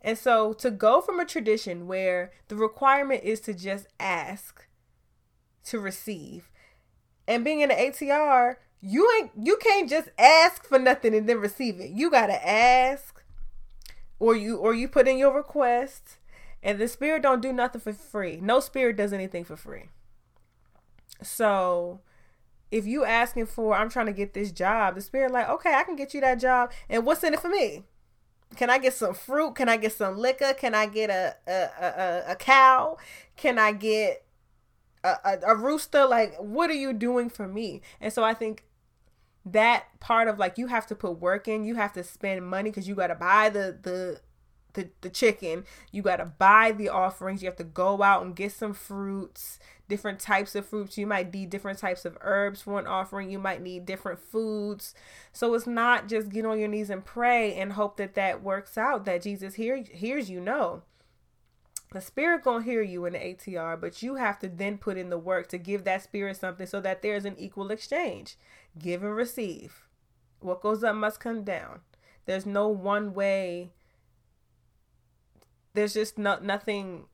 And so to go from a tradition where the requirement is to just ask to receive And being in the ATR, you ain't you can't just ask for nothing and then receive it. You gotta ask, or you or you put in your request, and the spirit don't do nothing for free. No spirit does anything for free. So if you asking for I'm trying to get this job, the spirit like, okay, I can get you that job. And what's in it for me? Can I get some fruit? Can I get some liquor? Can I get a a, a, a cow? Can I get a, a, a rooster? Like, what are you doing for me? And so I think that part of like you have to put work in, you have to spend money because you got to buy the the the, the chicken. You got to buy the offerings. You have to go out and get some fruits, different types of fruits. You might need different types of herbs for an offering. You might need different foods. So it's not just get on your knees and pray and hope that that works out, that Jesus hear, hears you. No. The spirit gonna hear you in the ATR, but you have to then put in the work to give that spirit something so that there's an equal exchange. Give and receive. What goes up must come down. There's no one way there's just not nothing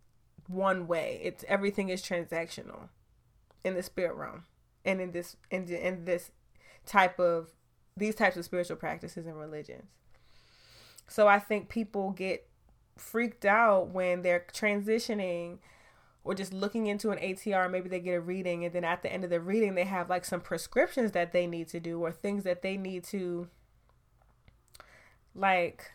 one way. It's everything is transactional in the spirit realm and in this in, in this type of these types of spiritual practices and religions. So I think people get freaked out when they're transitioning or just looking into an ATR, maybe they get a reading and then at the end of the reading they have like some prescriptions that they need to do or things that they need to like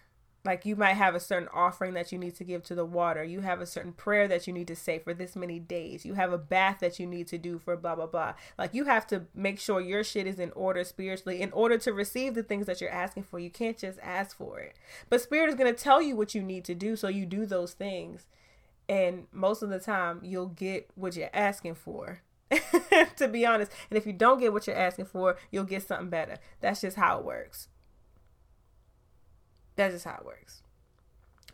like you might have a certain offering that you need to give to the water. You have a certain prayer that you need to say for this many days. You have a bath that you need to do for blah blah blah. Like you have to make sure your shit is in order spiritually in order to receive the things that you're asking for. You can't just ask for it. But spirit is going to tell you what you need to do so you do those things. And most of the time you'll get what you're asking for. To be honest. And if you don't get what you're asking for you'll get something better. That's just how it works that's just how it works.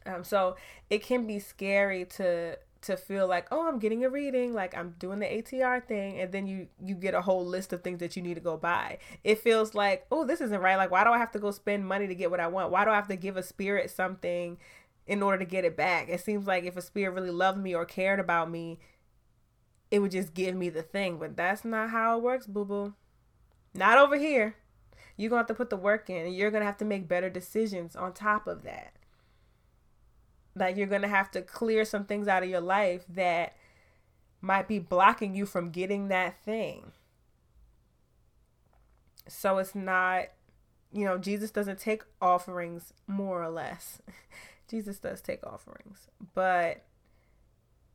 Um, so it can be scary to to feel like, oh, I'm getting a reading, like I'm doing the ATR thing, and then you you get a whole list of things that you need to go buy. It feels like, oh, this isn't right. Like, why do I have to go spend money to get what I want? Why do I have to give a spirit something in order to get it back? It seems like if a spirit really loved me or cared about me, it would just give me the thing. But that's not how it works, boo boo. Not over here you're going to have to put the work in and you're going to have to make better decisions on top of that. Like you're going to have to clear some things out of your life that might be blocking you from getting that thing. So it's not, you know, Jesus doesn't take offerings more or less. Jesus does take offerings, but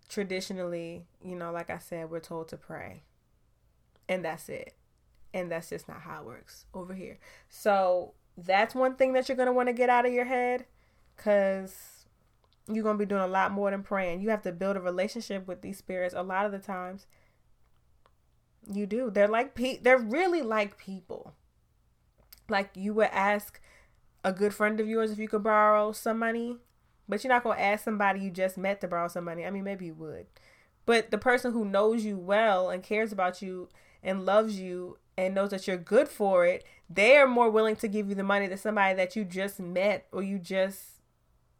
traditionally, you know, like I said, we're told to pray. And that's it and that's just not how it works over here. So that's one thing that you're gonna want to get out of your head, cause you're gonna be doing a lot more than praying. You have to build a relationship with these spirits. A lot of the times, you do. They're like pe- They're really like people. Like you would ask a good friend of yours if you could borrow some money, but you're not gonna ask somebody you just met to borrow some money. I mean, maybe you would, but the person who knows you well and cares about you and loves you and knows that you're good for it, they are more willing to give you the money than somebody that you just met or you just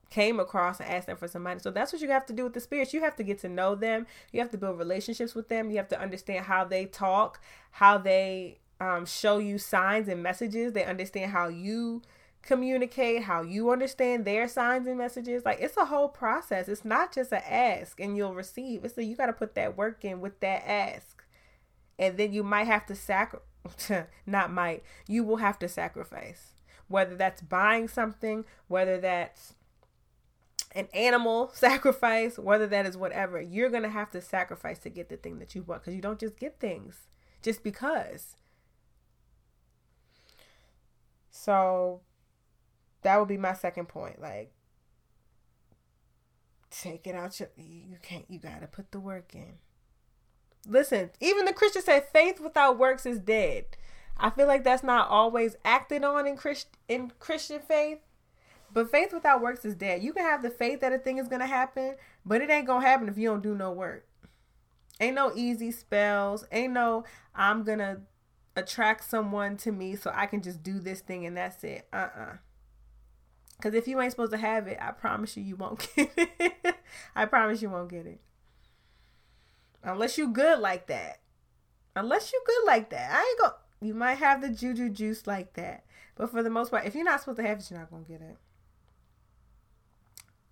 came across and asked them for some money. So that's what you have to do with the spirits. You have to get to know them. You have to build relationships with them. You have to understand how they talk, how they um, show you signs and messages. They understand how you communicate, how you understand their signs and messages. Like it's a whole process. It's not just an ask and you'll receive. It's a, you got to put that work in with that ask and then you might have to sacrifice not might you will have to sacrifice. Whether that's buying something whether that's an animal sacrifice whether that is whatever you're gonna have to sacrifice to get the thing that you want because you don't just get things just because. So that would be my second point like take it out your you can't you gotta put the work in listen, even the Christian said faith without works is dead. I feel like that's not always acted on in Christ in Christian faith. But faith without works is dead. You can have the faith that a thing is gonna happen, but it ain't gonna happen if you don't do no work. Ain't no easy spells. Ain't no I'm gonna attract someone to me so I can just do this thing and that's it. Uh uh-uh. uh Cause if you ain't supposed to have it, I promise you you won't get it. I promise you won't get it. Unless you good like that. Unless you good like that. I ain't go you might have the juju juice like that. But for the most part, if you're not supposed to have it, you're not gonna get it.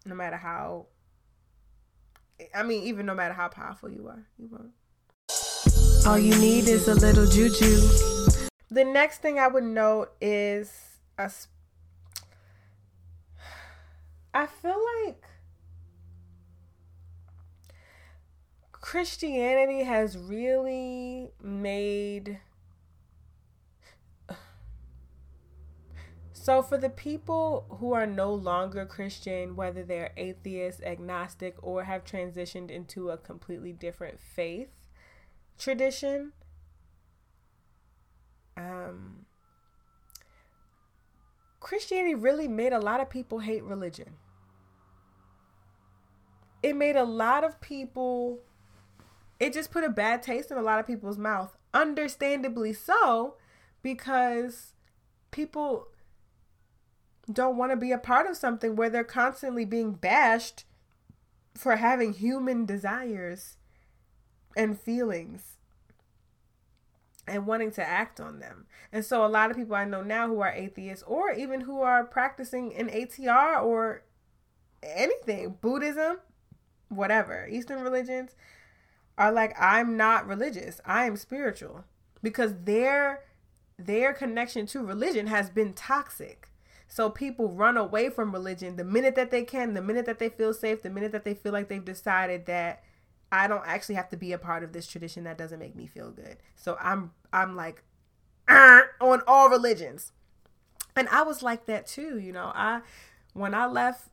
No matter how I mean, even no matter how powerful you are, you won't. All you need is a little juju. The next thing I would note is i feel like Christianity has really made. So, for the people who are no longer Christian, whether they're atheist, agnostic, or have transitioned into a completely different faith tradition, um, Christianity really made a lot of people hate religion. It made a lot of people, it just put a bad taste in a lot of people's mouth. Understandably so, because people don't want to be a part of something where they're constantly being bashed for having human desires and feelings and wanting to act on them. And so a lot of people I know now who are atheists or even who are practicing in ATR or anything, Buddhism, whatever, Eastern religions are like I'm not religious. I am spiritual because their their connection to religion has been toxic. So people run away from religion the minute that they can, the minute that they feel safe, the minute that they feel like they've decided that I don't actually have to be a part of this tradition that doesn't make me feel good. So I'm I'm like on all religions. And I was like that too, you know. I when I left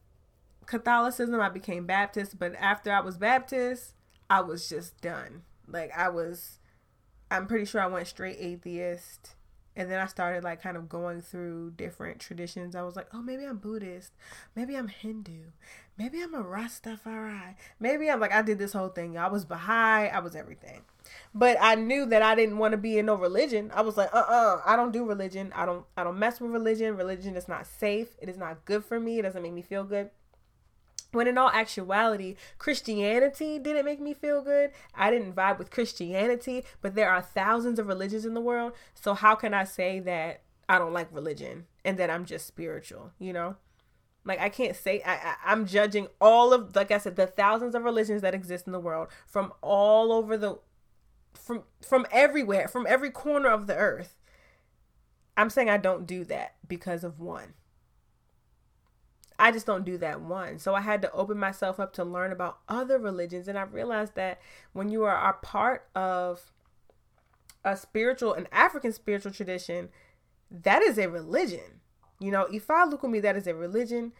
Catholicism, I became Baptist, but after I was Baptist, I was just done. Like I was I'm pretty sure I went straight atheist and then I started like kind of going through different traditions. I was like, oh, maybe I'm Buddhist, maybe I'm Hindu, maybe I'm a Rastafari, maybe I'm like I did this whole thing. I was Baha'i, I was everything, but I knew that I didn't want to be in no religion. I was like, uh, uh-uh, uh I don't do religion. I don't, I don't mess with religion. Religion is not safe. It is not good for me. It doesn't make me feel good. When in all actuality, Christianity didn't make me feel good. I didn't vibe with Christianity, but there are thousands of religions in the world. So how can I say that I don't like religion and that I'm just spiritual, you know? Like I can't say I, I am judging all of like I said the thousands of religions that exist in the world from all over the from from everywhere, from every corner of the earth. I'm saying I don't do that because of one. I just don't do that one. So I had to open myself up to learn about other religions. And I realized that when you are a part of a spiritual, an African spiritual tradition, that is a religion. You know, Ifa Lukumi, that is a religion.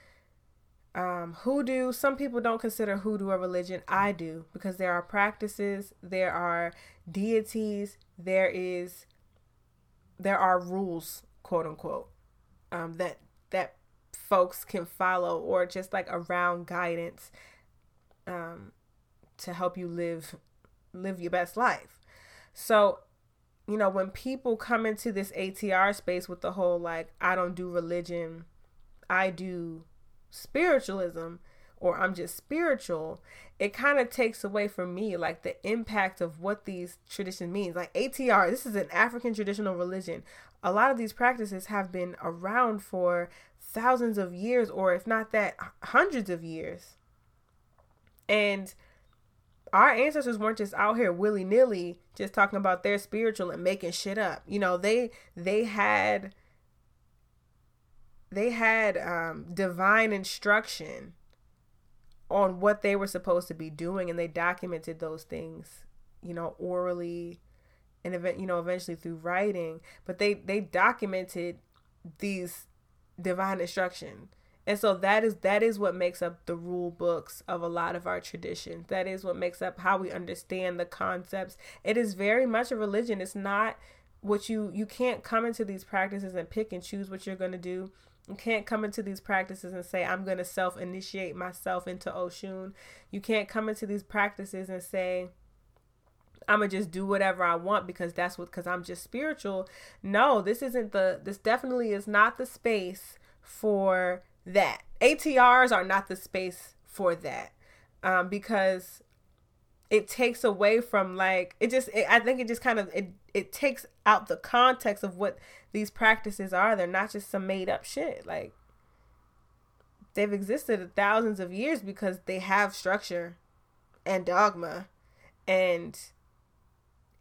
Um, hoodoo, some people don't consider hoodoo a religion. I do because there are practices, there are deities, there is, there are rules, quote unquote, um, that that folks can follow or just like around guidance um, to help you live live your best life. So, you know, when people come into this ATR space with the whole like I don't do religion, I do spiritualism or I'm just spiritual, it kind of takes away from me like the impact of what these traditions means. Like ATR, this is an African traditional religion. A lot of these practices have been around for thousands of years, or if not that, hundreds of years. And our ancestors weren't just out here willy nilly just talking about their spiritual and making shit up. You know, they they had they had um, divine instruction on what they were supposed to be doing, and they documented those things, you know, orally, and event, you know, eventually through writing. But they they documented these divine instruction. And so that is that is what makes up the rule books of a lot of our traditions. That is what makes up how we understand the concepts. It is very much a religion. It's not what you you can't come into these practices and pick and choose what you're going to do. You can't come into these practices and say I'm going to self-initiate myself into Oshun. You can't come into these practices and say I'm gonna just do whatever I want because that's what because I'm just spiritual. No, this isn't the this definitely is not the space for that. ATRs are not the space for that. Um, because it takes away from like it just it, i think it just kind of it, it takes out the context of what these practices are they're not just some made up shit like they've existed thousands of years because they have structure and dogma and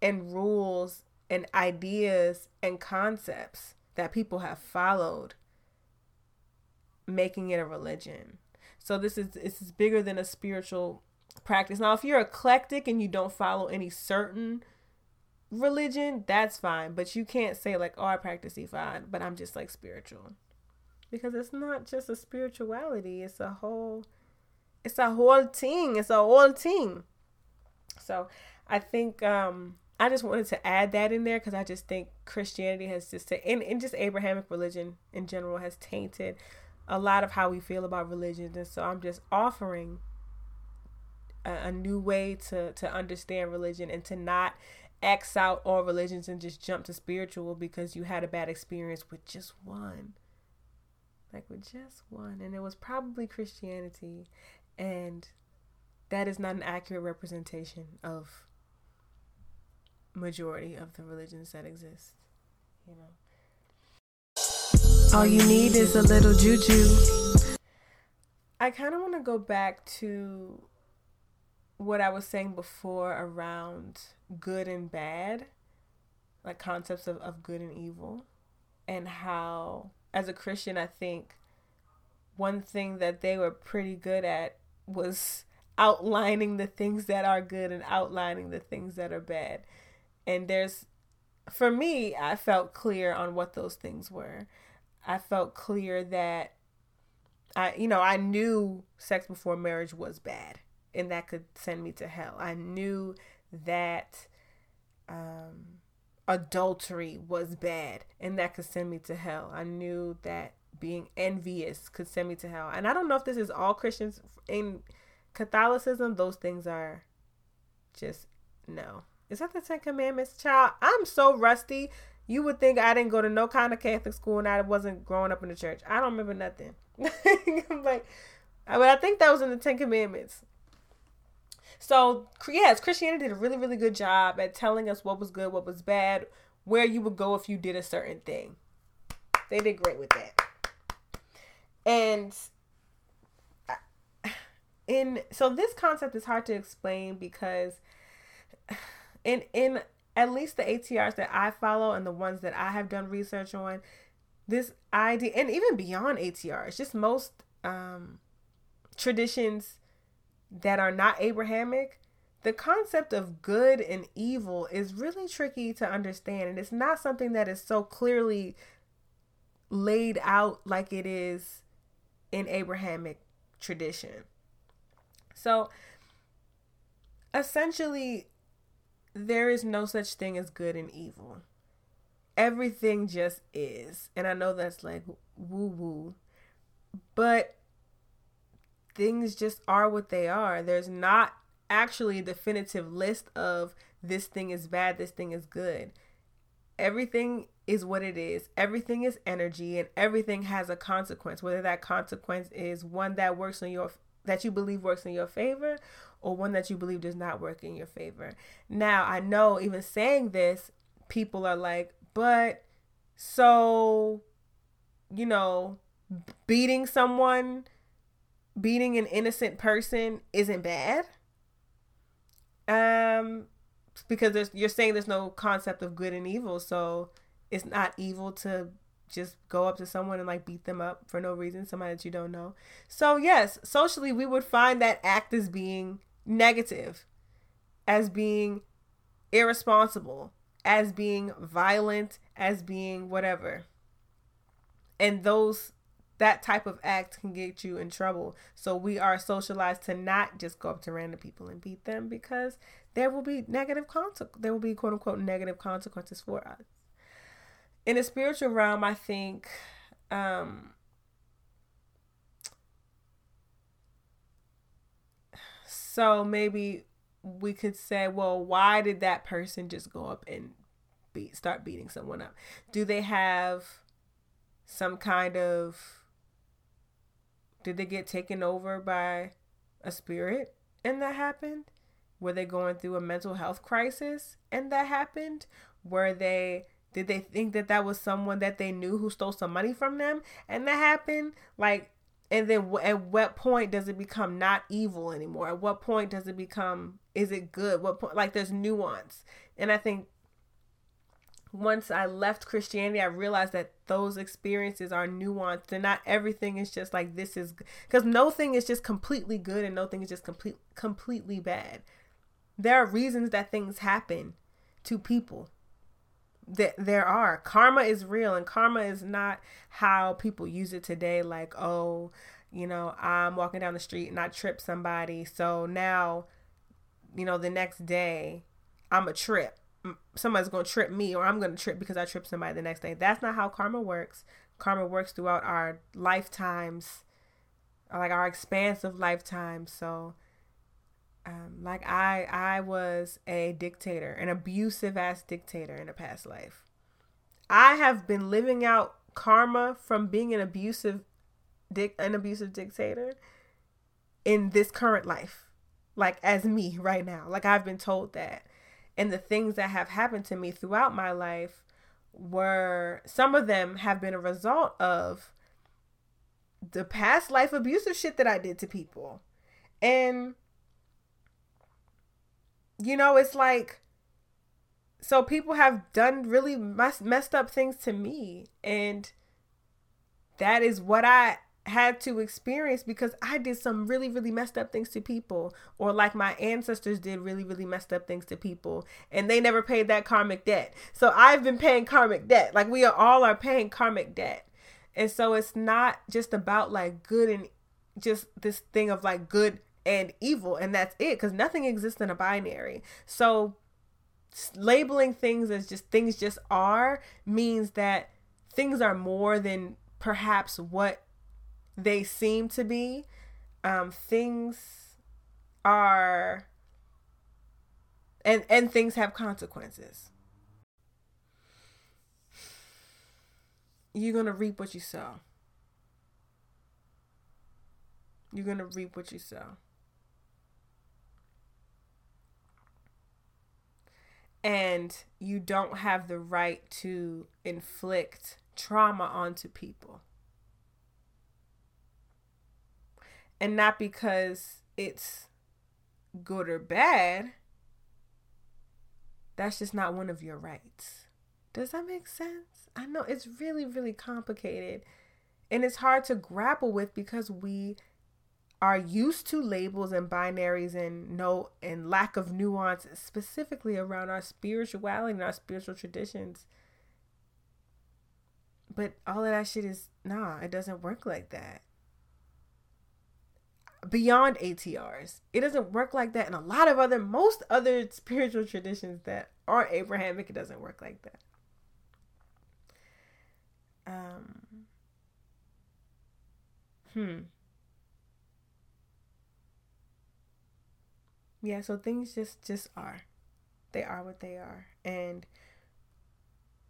and rules and ideas and concepts that people have followed making it a religion. So this is this is bigger than a spiritual practice. Now if you're eclectic and you don't follow any certain religion that's fine but you can't say like oh i practice ifa but i'm just like spiritual. Because it's not just a spirituality it's a whole it's a whole thing it's a whole thing so i think um i just wanted to add that in there because i just think christianity has just and, and just abrahamic religion in general has tainted a lot of how we feel about religions and so i'm just offering a, a new way to to understand religion and to not X out all religions and just jump to spiritual because you had a bad experience with just one. Like with just one. And it was probably christianity. And that is not an accurate representation of majority of the religions that exist you know all you need is a little juju i kind of want to go back to what i was saying before around good and bad like concepts of, of good and evil and how as a Christian, I think one thing that they were pretty good at was outlining the things that are good and outlining the things that are bad. And there's, for me, I felt clear on what those things were. I felt clear that I, you know, I knew sex before marriage was bad and that could send me to hell. I knew that, um, adultery was bad and that could send me to hell. I knew that being envious could send me to hell. And I don't know if this is all Christians in Catholicism, those things are just no. Is that the Ten Commandments? Child, I'm so rusty. You would think I didn't go to no kind of Catholic school and I wasn't growing up in the church. I don't remember nothing. I'm like, uh, but I think that was in the Ten Commandments. So yes, Christianity did a really, really good job at telling us what was good, what was bad, where you would go if you did a certain thing. They did great with that. And uh, in so this concept is hard to explain because in in at least the ATRs that I follow and the ones that I have done research on, this idea and even beyond ATRs, just most um, traditions that are not Abrahamic, the concept of good and evil is really tricky to understand. And it's not something that is so clearly laid out like it is in Abrahamic tradition. So essentially, there is no such thing as good and evil. Everything just is. And I know that's like woo woo. But things just are what they are. There's not actually a definitive list of this thing is bad, this thing is good. Everything is what it is. Everything is energy and everything has a consequence. Whether that consequence is one that works in your that you believe works in your favor or one that you believe does not work in your favor. Now, I know even saying this, people are like, "But so you know, beating someone beating an innocent person isn't bad. Um, because you're saying there's no concept of good and evil, so it's not evil to just go up to someone and like beat them up for no reason, somebody that you don't know. So yes, socially we would find that act as being negative, as being irresponsible, as being violent, as being whatever. And those that type of act can get you in trouble. So we are socialized to not just go up to random people and beat them because there will be negative consequences. There will be quote unquote negative consequences for us. In the spiritual realm, I think um, so maybe we could say, well, why did that person just go up and beat start beating someone up? Do they have some kind of did they get taken over by a spirit and that happened? Were they going through a mental health crisis and that happened? Were they did they think that that was someone that they knew who stole some money from them and that happened? Like and then at what point does it become not evil anymore? At what point does it become is it good? What point like there's nuance. And I think once I left Christianity, I realized that those experiences are nuanced and not everything is just like this is because no thing is just completely good and no thing is just complete completely bad. There are reasons that things happen to people. That there are. Karma is real and karma is not how people use it today like, oh, you know, I'm walking down the street and I trip somebody, so now you know, the next day I'm a trip somebody's going to trip me or I'm going to trip because I trip somebody the next day. That's not how karma works. Karma works throughout our lifetimes, like our expansive lifetimes. So, um, like I, I was a dictator, an abusive ass dictator in a past life. I have been living out karma from being an abusive, dick, an abusive dictator in this current life, like as me right now. Like I've been told that and the things that have happened to me throughout my life were some of them have been a result of the past life abusive shit that I did to people. And you know, it's like so people have done really mess, messed up things to me and that is what I had to experience because I did some really, really messed up things to people, or like my ancestors did really, really messed up things to people, and they never paid that karmic debt. So I've been paying karmic debt. Like we are all are paying karmic debt. And so it's not just about like good and just this thing of like good and evil, and that's it, because nothing exists in a binary. So labeling things as just things just are means that things are more than perhaps what they seem to be. Um, things are and and things have consequences. You're gonna reap what you sow. You're gonna reap what you sow. And you don't have the right to inflict trauma onto people. and not because it's good or bad. That's just not one of your rights. Does that make sense? I know it's really, really complicated and it's hard to grapple with because we are used to labels and binaries and no and lack of nuance specifically around our spirituality and our spiritual traditions but all of that shit is nah it doesn't work like that beyond ATRs. It doesn't work like that in a lot of other most other spiritual traditions that aren't Abrahamic. It doesn't work like that. Um. Hmm. Yeah, so things just just are. They are what they are and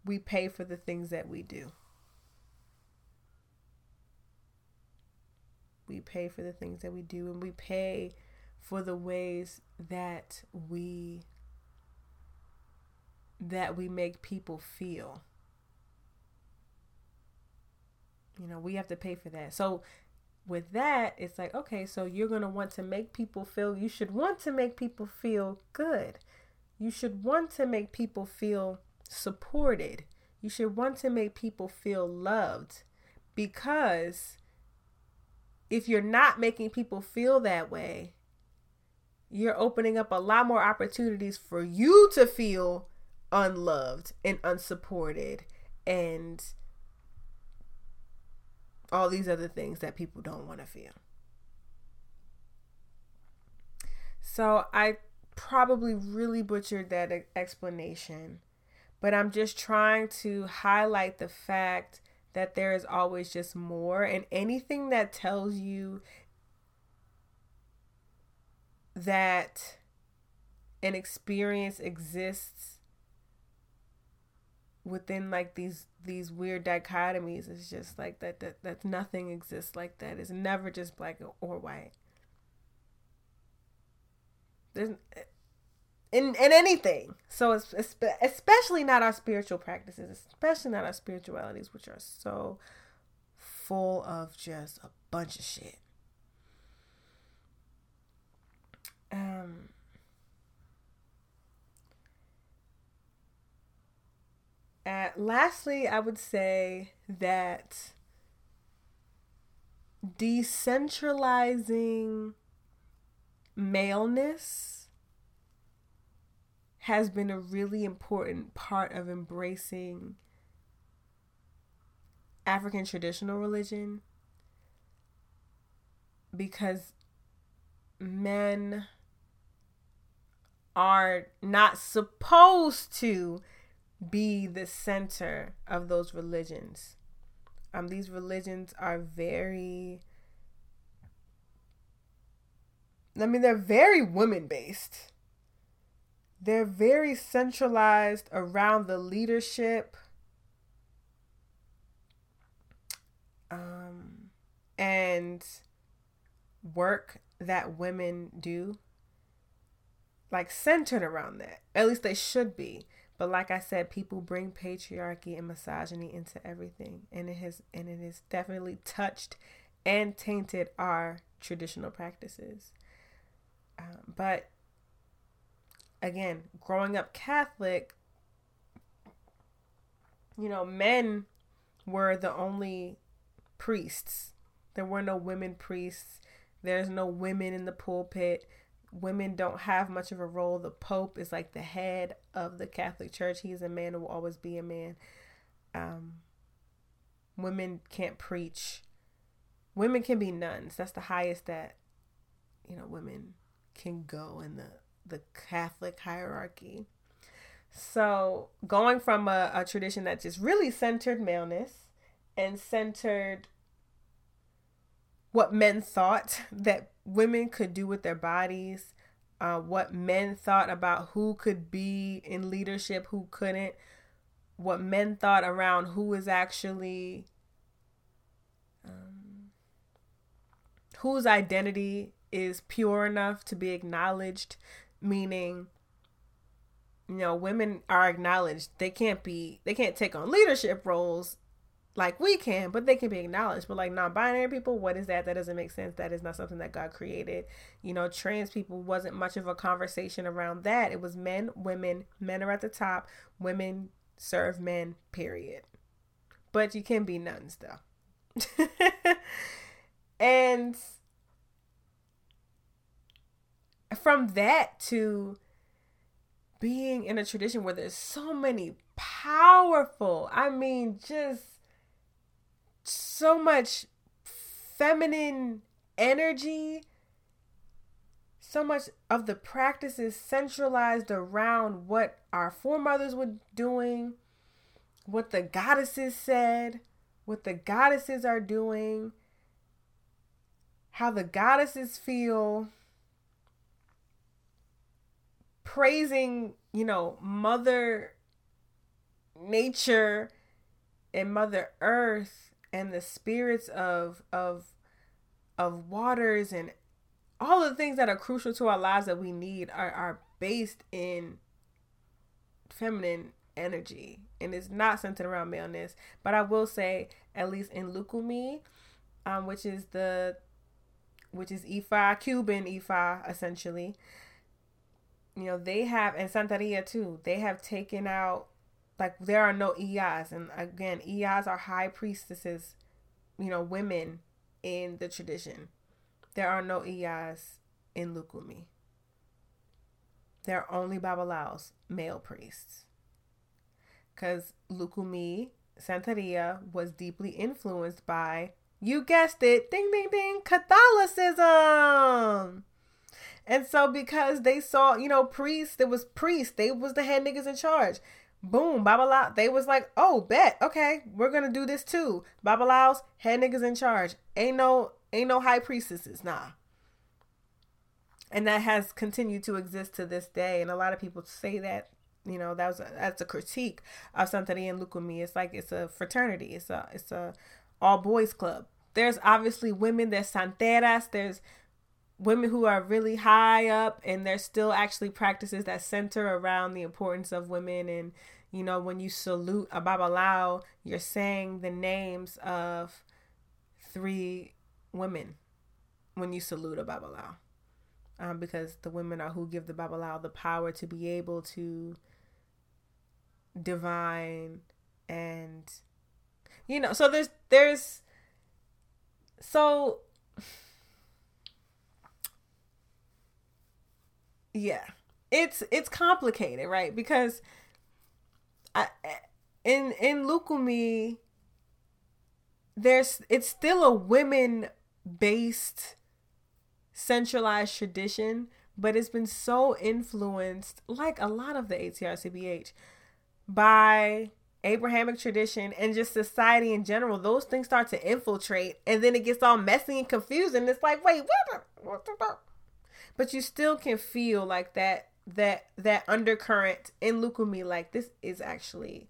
we pay for the things that we do. We pay for the things that we do, and we pay for the ways that we that we make people feel. You know, we have to pay for that. So with that, it's like, okay, so you're going to want to make people feel, you should want to make people feel good. You should want to make people feel supported. You should want to make people feel loved because if you're not making people feel that way, you're opening up a lot more opportunities for you to feel unloved and unsupported and all these other things that people don't want to feel. So I probably really butchered that explanation, but I'm just trying to highlight the fact that there is always just more and anything that tells you that an experience exists within like these these weird dichotomies it's just like that that that nothing exists like that it's never just black or white there's in in anything. So it's, it's especially not our spiritual practices, especially not our spiritualities, which are so full of just a bunch of shit. Um. Uh, lastly, I would say that decentralizing maleness has been a really important part of embracing African traditional religion because men are not supposed to be the center of those religions. Um, these religions are very, I mean, they're very women based. They're very centralized around the leadership um, and work that women do. Like centered around that. At least they should be. But like I said, people bring patriarchy and misogyny into everything, and it has and it has definitely touched and tainted our traditional practices. Um, but again, growing up Catholic, you know, men were the only priests. There were no women priests. There's no women in the pulpit women don't have much of a role. The Pope is like the head of the Catholic Church. He's a man who will always be a man. Um, women can't preach. Women can be nuns. That's the highest that you know women can go in the the Catholic hierarchy. So going from a, a tradition that just really centered maleness and centered what men thought that women could do with their bodies, uh, what men thought about who could be in leadership, who couldn't, what men thought around who is actually, um, whose identity is pure enough to be acknowledged, meaning, you know, women are acknowledged. They can't be, they can't take on leadership roles like we can, but they can be acknowledged. But like non-binary people, what is that? That doesn't make sense. That is not something that God created. You know, trans people wasn't much of a conversation around that. It was men, women, men are at the top, women serve men, period. But you can be nuns though. and from that to being in a tradition where there's so many powerful, I mean, just so much feminine energy so much of the practices centralized around what our foremothers were doing, what the goddesses said, what the goddesses are doing, how the goddesses feel, praising, you know, Mother Nature and Mother Earth and the spirits of of of waters and all the things that are crucial to our lives that we need are, are based in feminine energy and it's not centered around maleness. But I will say, at least in Lukumi, um, which is the which is Ifa, Cuban Ifa, essentially. You know, they have and Santeria too, they have taken out like there are no Iyas. And again, Iyas are high priestesses, you know, women in the tradition. There are no Iyas in Lukumi. There are only Babalaos, male priests. Because Lukumi, Santeria, was deeply influenced by, you guessed it, ding ding ding, Catholicism. And so because they saw, you know, priests, there was priests, they was the head niggas in charge boom, Babala, they was like, oh, bet, okay, we're gonna do this too. Babalaos, head niggas in charge. Ain't no, ain't no high priestesses, nah. And that has continued to exist to this day. And a lot of people say that, you know, that was a, that's a critique of Santeria and Lukumi. It's like it's a fraternity. It's a it's a all boys club. There's obviously women. There's santeras. There's women who are really high up and there's still actually practices that center around the importance of women. And you know when you salute a babalao you're saying the names of three women when you salute a babalao um, because the women are who give the babalao the power to be able to divine and you know so there's there's so yeah. It's it's complicated right? Because I, in in Lukumi there's it's still a women based centralized tradition but it's been so influenced like a lot of the ATRCBH by Abrahamic tradition and just society in general, those things start to infiltrate and then it gets all messy and confused and it's like, wait, what? But you still can feel like that that that undercurrent in Lukumi like this is actually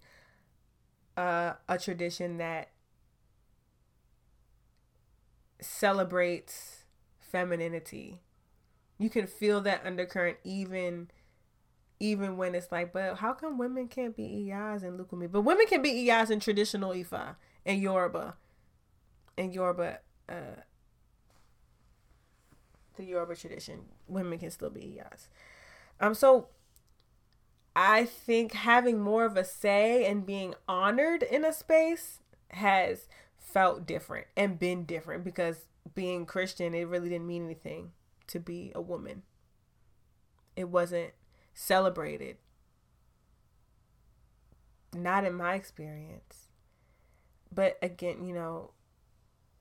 uh, a tradition that celebrates femininity. You can feel that undercurrent even even when it's like, but how come women can't be iyas in Lukumi? But women can be iyas in traditional Ifa and Yoruba. And Yoruba, uh, the Yoruba tradition, women can still be iyas. Um, so I think having more of a say and being honored in a space has felt different and been different because being Christian, it really didn't mean anything to be a woman. It wasn't celebrated. Not in my experience. But again, you know,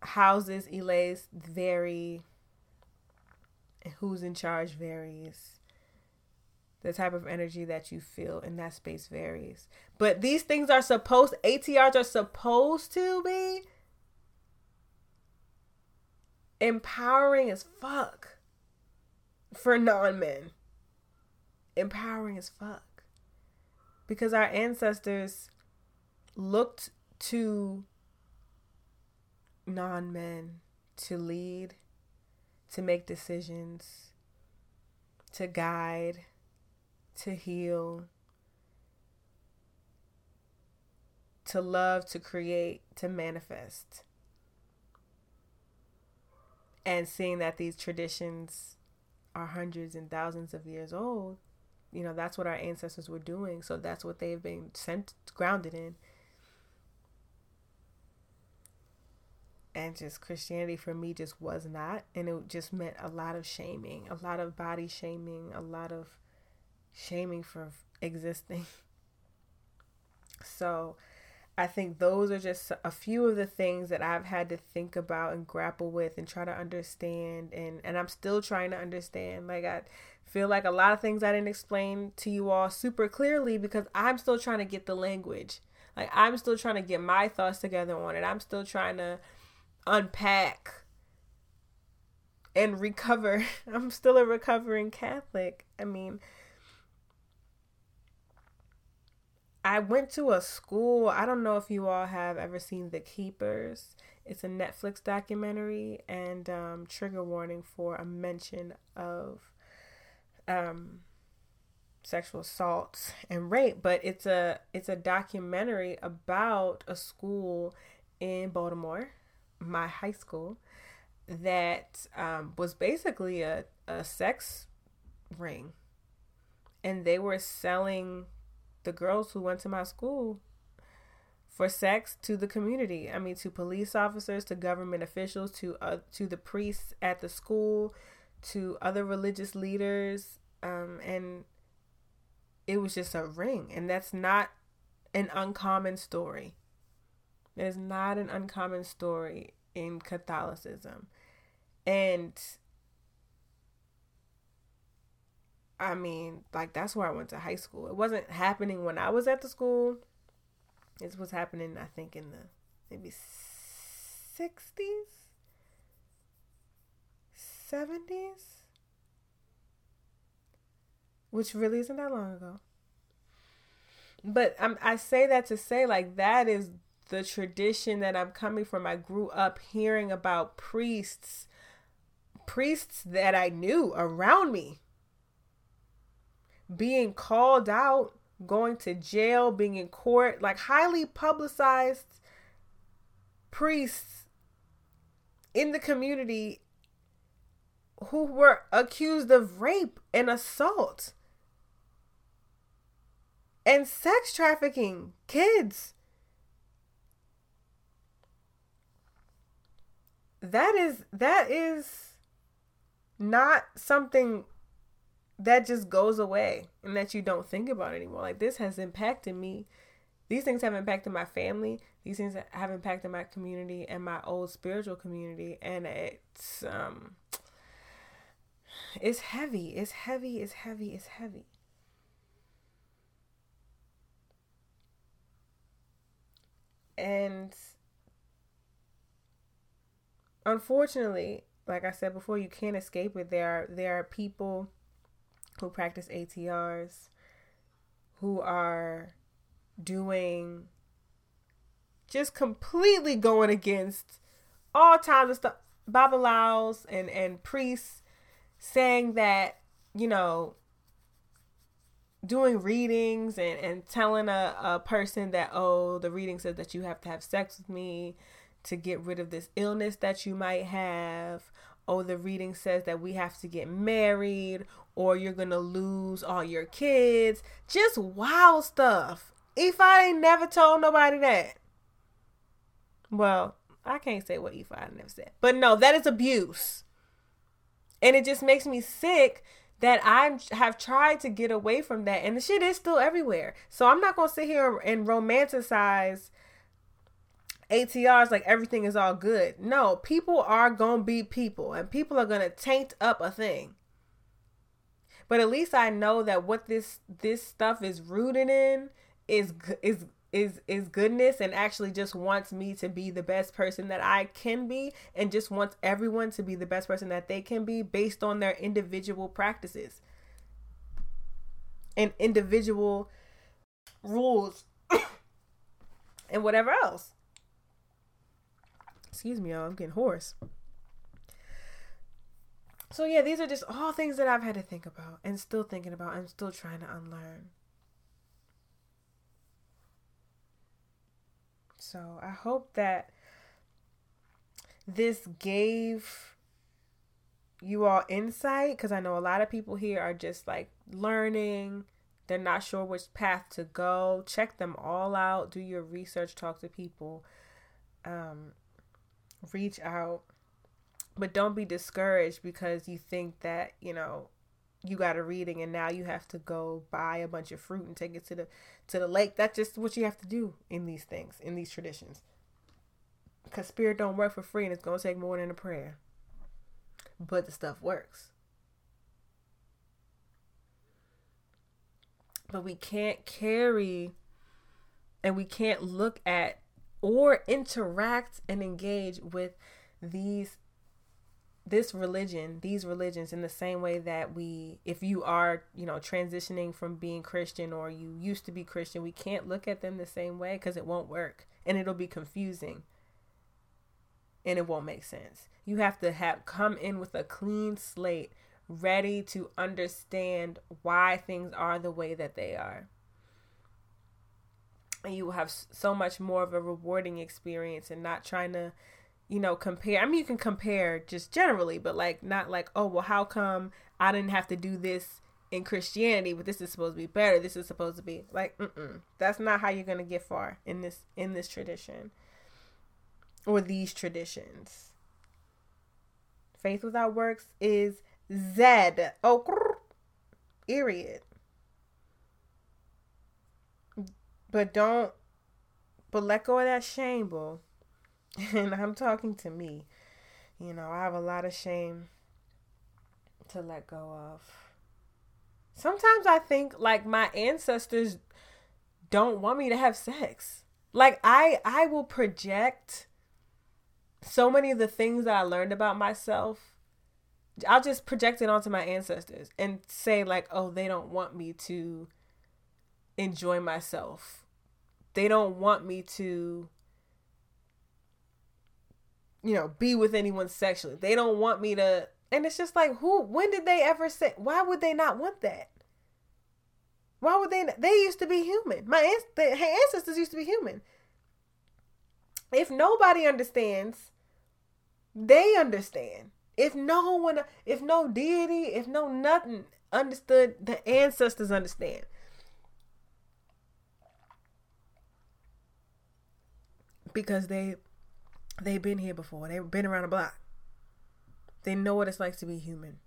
houses, ilés vary. Who's in charge varies. The type of energy that you feel in that space varies. But these things are supposed, ATRs are supposed to be empowering as fuck for non men empowering as fuck. Because our ancestors looked to non men to lead, to make decisions, to guide, to heal, to love, to create, to manifest. And seeing that these traditions are hundreds and thousands of years old, you know that's what our ancestors were doing so that's what they've been sent grounded in and just christianity for me just was not and it just meant a lot of shaming a lot of body shaming a lot of shaming for existing so I think those are just a few of the things that I've had to think about and grapple with and try to understand and and I'm still trying to understand like I feel like a lot of things I didn't explain to you all super clearly because I'm still trying to get the language. Like I'm still trying to get my thoughts together on it. I'm still trying to unpack and recover. I'm still a recovering Catholic. I mean, I went to a school. I don't know if you all have ever seen The Keepers. It's a Netflix documentary and um, trigger warning for a mention of um, sexual assault and rape. But it's a it's a documentary about a school in Baltimore, my high school, that um, was basically a, a sex ring, and they were selling the girls who went to my school for sex to the community. I mean, to police officers, to government officials, to uh, to the priests at the school, to other religious leaders, um, and it was just a ring, and that's not an uncommon story. It is not an uncommon story in Catholicism, and I mean, like that's where I went to high school. It wasn't happening when I was at the school. It was happening, I think, in the maybe sixties, seventies, which really isn't that long ago. But I'm, I say that to say like that is the tradition that I'm coming from. I grew up hearing about priests priests that I knew around me being called out, going to jail, being in court, like highly publicized priests in the community who were accused of rape and assault and sex trafficking kids. That is that is not something that just goes away and that you don't think about anymore. Like this has impacted me. These things have impacted my family. These things have impacted my community and my old spiritual community and it's um it's heavy. It's heavy. It's heavy. It's heavy. And unfortunately, like I said before, you can't escape it. There are there are people who practice ATRs who are doing just completely going against all kinds of stuff babalaos and and priests saying that you know doing readings and, and telling a, a person that, oh, the reading says that you have to have sex with me to get rid of this illness that you might have. Oh, the reading says that we have to get married or you're going to lose all your kids. Just wild stuff. Ifa ain't never told nobody that. Well, I can't say what Ifa never said. But no, that is abuse. And it just makes me sick that I have tried to get away from that, and the shit is still everywhere. So I'm not gonna sit here and romanticize ATRs like everything is all good. No, people are gonna be people, and people are gonna taint up a thing. But at least I know that what this this stuff is rooted in is is is is goodness and actually just wants me to be the best person that I can be and just wants everyone to be the best person that they can be based on their individual practices and individual rules and whatever else. Excuse me, y'all, I'm getting hoarse. So yeah, these are just all things that I've had to think about and still thinking about and still trying to unlearn. So I hope that this gave you all insight because I know a lot of people here are just like learning. They're not sure which path to go. Check them all out. Do your research. Talk to people. Um, reach out. But don't be discouraged because you think that, you know, you got a reading and now you have to go buy a bunch of fruit and take it to the to the lake. That's just what you have to do in these things in these traditions. Because spirit don't work for free and it's to take more than a prayer. But the stuff works. But we can't carry and we can't look at or interact and engage with these this religion, these religions, in the same way that we, if you are, you know, transitioning from being Christian or you used to be Christian, we can't look at them the same way because it won't work and it'll be confusing and it won't make sense. You have to have come in with a clean slate, ready to understand why things are the way that they are. And you will have so much more of a rewarding experience and not trying to you know, compare. I mean, you can compare just generally, but like not like, oh, well, how come I didn't have to do this in Christianity, but this is supposed to be better. This is supposed to be like, mm that's not how you're gonna get far in this in this tradition or these traditions. Faith without works is zed. Oh, period. But don't. But let go of that shame, boo. and I'm talking to me. You know, I have a lot of shame to let go of. Sometimes I think like my ancestors don't want me to have sex. Like I I will project so many of the things that I learned about myself. I'll just project it onto my ancestors and say like, "Oh, they don't want me to enjoy myself. They don't want me to you know, be with anyone sexually. They don't want me to And it's just like, who, when did they ever say, why would they not want that? Why would they? They used to be human. My ancestors used to be human. If nobody understands, they understand. If no one, if no deity, if no nothing understood, the ancestors understand. Because they they've been here before. They've been around the block. They know what it's like to be human.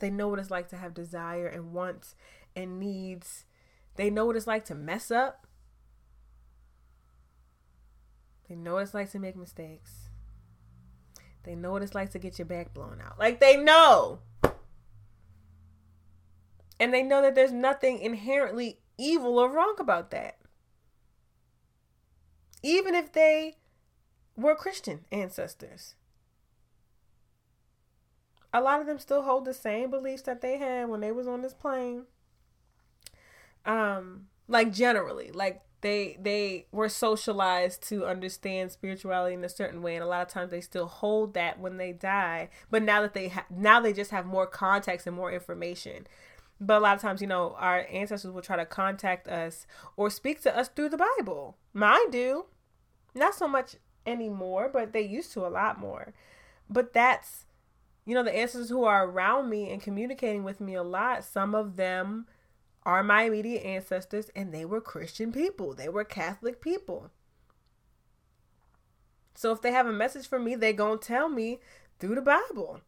They know what it's like to have desire and wants and needs. They know what it's like to mess up. They know what it's like to make mistakes. They know what it's like to get your back blown out. Like they know. And they know that there's nothing inherently evil or wrong about that. Even if they were Christian ancestors a lot of them still hold the same beliefs that they had when they was on this plane. Um, like generally, like they they were socialized to understand spirituality in a certain way, and a lot of times they still hold that when they die. But now that they ha- now they just have more context and more information. But a lot of times, you know, our ancestors will try to contact us or speak to us through the Bible. Mine do, not so much anymore, but they used to a lot more. But that's you know, the ancestors who are around me and communicating with me a lot, some of them are my immediate ancestors and they were Christian people. They were Catholic people. So if they have a message for me, they going to tell me through the Bible.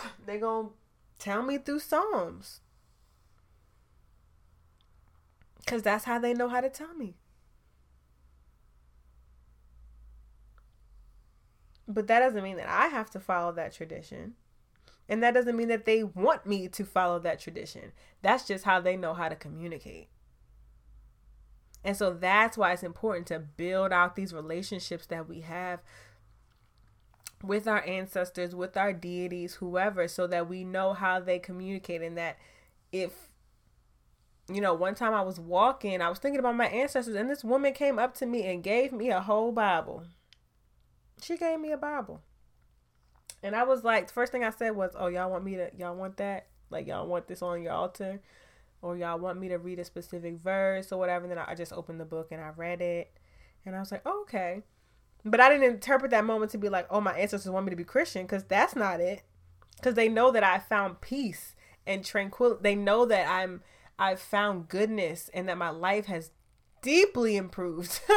They going to tell me through Psalms. Cuz that's how they know how to tell me. But that doesn't mean that I have to follow that tradition. And that doesn't mean that they want me to follow that tradition. That's just how they know how to communicate. And so that's why it's important to build out these relationships that we have with our ancestors, with our deities, whoever, so that we know how they communicate. And that if, you know, one time I was walking, I was thinking about my ancestors, and this woman came up to me and gave me a whole Bible she gave me a Bible. And I was like, first thing I said was, "Oh, y'all want me to? Y'all want that? Like, y'all want this on your altar, or y'all want me to read a specific verse or whatever?" And then I just opened the book and I read it, and I was like, oh, "Okay," but I didn't interpret that moment to be like, "Oh, my ancestors want me to be Christian," because that's not it. Because they know that I found peace and tranquility. They know that I'm I've found goodness and that my life has deeply improved.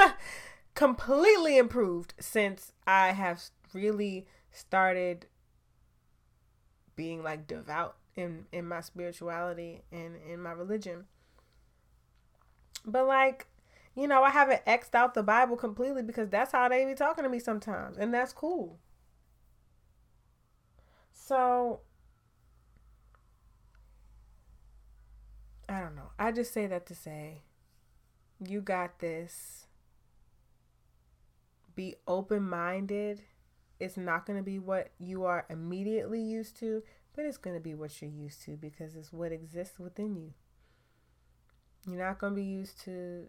completely improved since I have really started being like devout in in my spirituality and in my religion. But like, you know, I haven't xed out the Bible completely because that's how they be talking to me sometimes, and that's cool. So I don't know. I just say that to say you got this be open minded. It's not going to be what you are immediately used to, but it's going to be what you're used to because it's what exists within you. You're not going to be used to,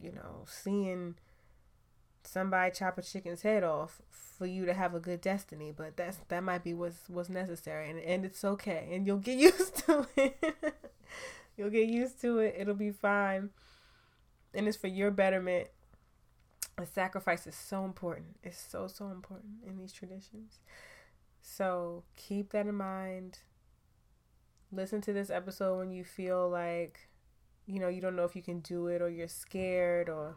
you know, seeing somebody chop a chicken's head off for you to have a good destiny, but that's that might be what's what's necessary and, and it's okay and you'll get used to it. you'll get used to it. It'll be fine. And it's for your betterment a sacrifice is so important. It's so, so important in these traditions. So keep that in mind. Listen to this episode when you feel like, you know, you don't know if you can do it or you're scared or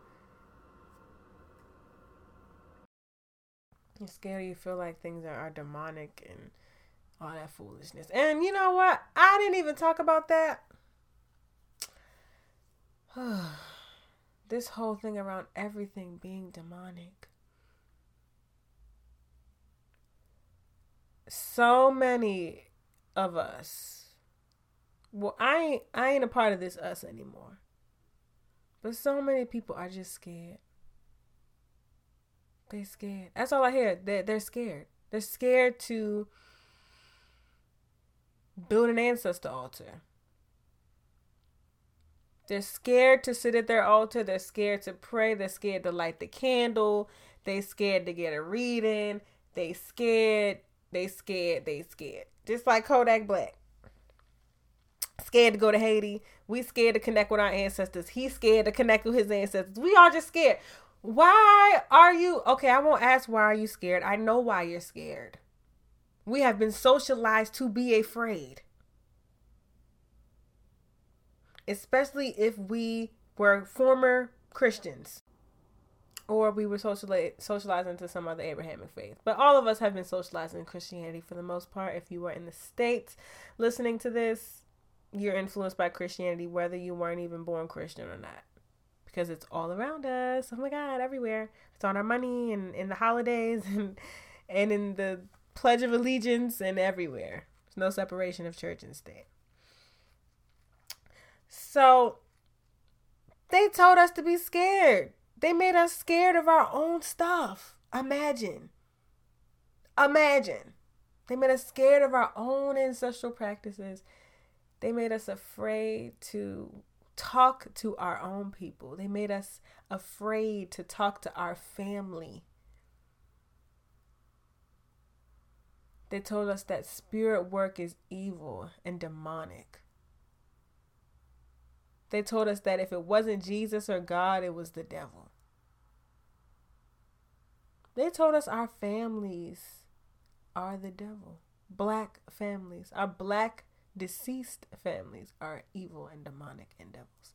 you're scared or you feel like things are, are demonic and all that foolishness. And you know what? I didn't even talk about that. this whole thing around everything being demonic. So many of us. Well, I ain't I ain't a part of this us anymore. But so many people are just scared. They scared. That's all I hear. They're, they're scared. They're scared to build an ancestor altar. They're scared to sit at their altar. They're scared to pray. They're scared to light the candle. They scared to get a reading. They scared They scared. They scared. Just like Kodak Black. Scared to go to Haiti. We scared to connect with our ancestors. He's scared to connect with his ancestors. We all just scared. Why are you okay? I won't ask why are you scared. I know why you're scared. We have been socialized to be afraid. Especially if we were former Christians or we were socialized socialized into some other Abrahamic faith. But all of us have been socialized in Christianity for the most part. If you were in the States listening to this, you're influenced by Christianity, whether you weren't even born Christian or not. Because it's all around us. Oh my God, everywhere. It's on our money and in the holidays and and in the Pledge of Allegiance and everywhere. There's no separation of church and state. So they told us to be scared. They made us scared of our own stuff. Imagine. Imagine. They made us scared of our own ancestral practices. They made us afraid to talk to our own people. They made us afraid to talk to our family. They told us that spirit work is evil and demonic. They told us that if it wasn't Jesus or God, it was the devil. They told us our families are the devil. Black families, our black deceased families are evil and demonic and devils.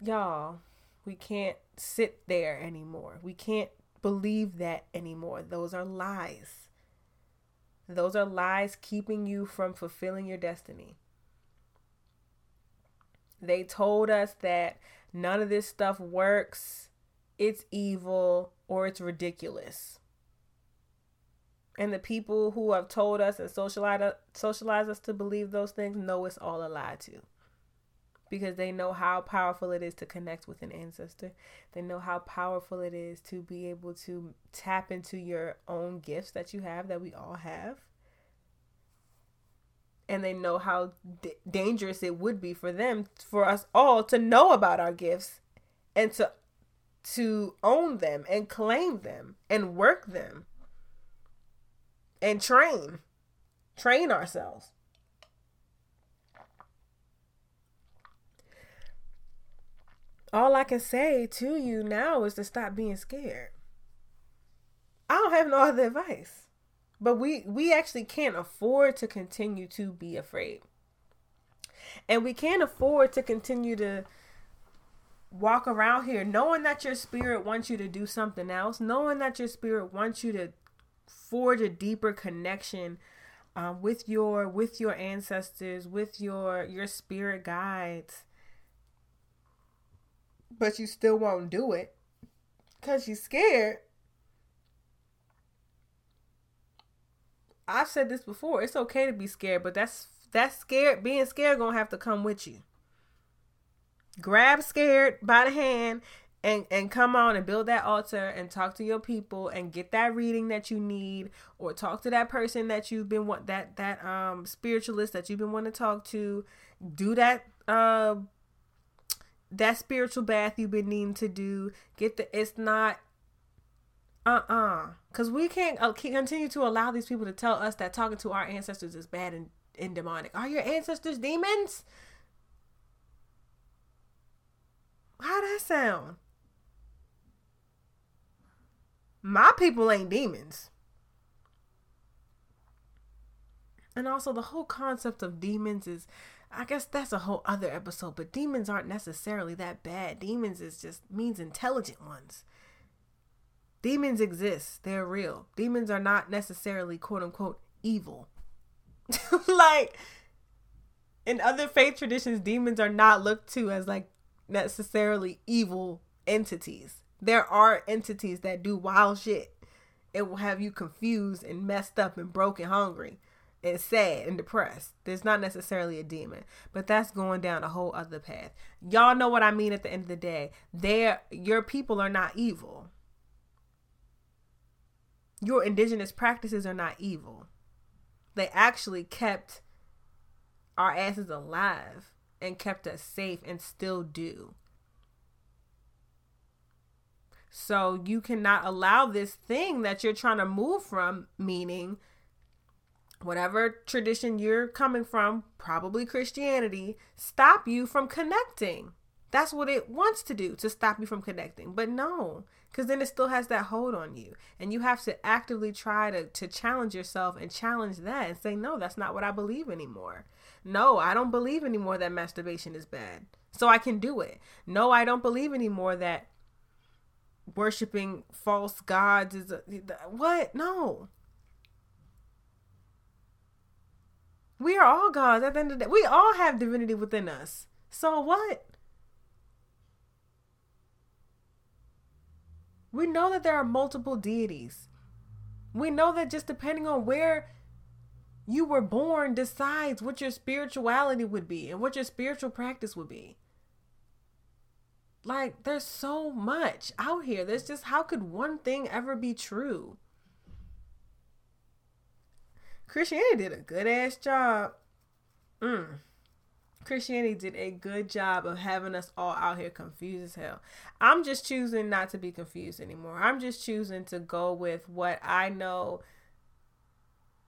Y'all, we can't sit there anymore. We can't believe that anymore. Those are lies. Those are lies keeping you from fulfilling your destiny. They told us that none of this stuff works, it's evil, or it's ridiculous. And the people who have told us and socialized, socialized us to believe those things know it's all a lie too. Because they know how powerful it is to connect with an ancestor. They know how powerful it is to be able to tap into your own gifts that you have, that we all have and they know how d- dangerous it would be for them for us all to know about our gifts and to to own them and claim them and work them and train train ourselves. All i can say to you now is to stop being scared. I don't have no other advice but we we actually can't afford to continue to be afraid. And we can't afford to continue to walk around here knowing that your spirit wants you to do something else, knowing that your spirit wants you to forge a deeper connection um, with your with your ancestors, with your your spirit guides. But you still won't do it because you're scared I've said this before. It's okay to be scared, but that's that's scared. Being scared gonna have to come with you. Grab scared by the hand and and come on and build that altar and talk to your people and get that reading that you need or talk to that person that you've been want that that um spiritualist that you've been wanting to talk to. Do that uh that spiritual bath you've been needing to do. Get the it's not uh-uh because we can't uh, continue to allow these people to tell us that talking to our ancestors is bad and, and demonic are your ancestors demons how that sound my people ain't demons and also the whole concept of demons is I guess that's a whole other episode, but demons aren't necessarily that bad. Demons is just means intelligent ones. Demons exist. They're real. Demons are not necessarily quote unquote evil. like in other faith traditions, demons are not looked to as like necessarily evil entities. There are entities that do wild shit. It will have you confused and messed up and broken hungry and sad and depressed. There's not necessarily a demon, but that's going down a whole other path. Y'all know what I mean at the end of the day. There your people are not evil your indigenous practices are not evil. They actually kept our asses alive and kept us safe and still do. So you cannot allow this thing that you're trying to move from, meaning whatever tradition you're coming from, probably Christianity, stop you from connecting. That's what it wants to do to stop you from connecting. But no, because then it still has that hold on you. And you have to actively try to, to challenge yourself and challenge that and say, no, that's not what I believe anymore. No, I don't believe anymore that masturbation is bad. So I can do it. No, I don't believe anymore that worshiping false gods is a, what? No. We are all gods at the end of the day. We all have divinity within us. So what? We know that there are multiple deities. We know that just depending on where you were born decides what your spirituality would be and what your spiritual practice would be. Like, there's so much out here. There's just, how could one thing ever be true? Christianity did a good ass job. Mm. Christianity did a good job of having us all out here confused as hell. I'm just choosing not to be confused anymore. I'm just choosing to go with what I know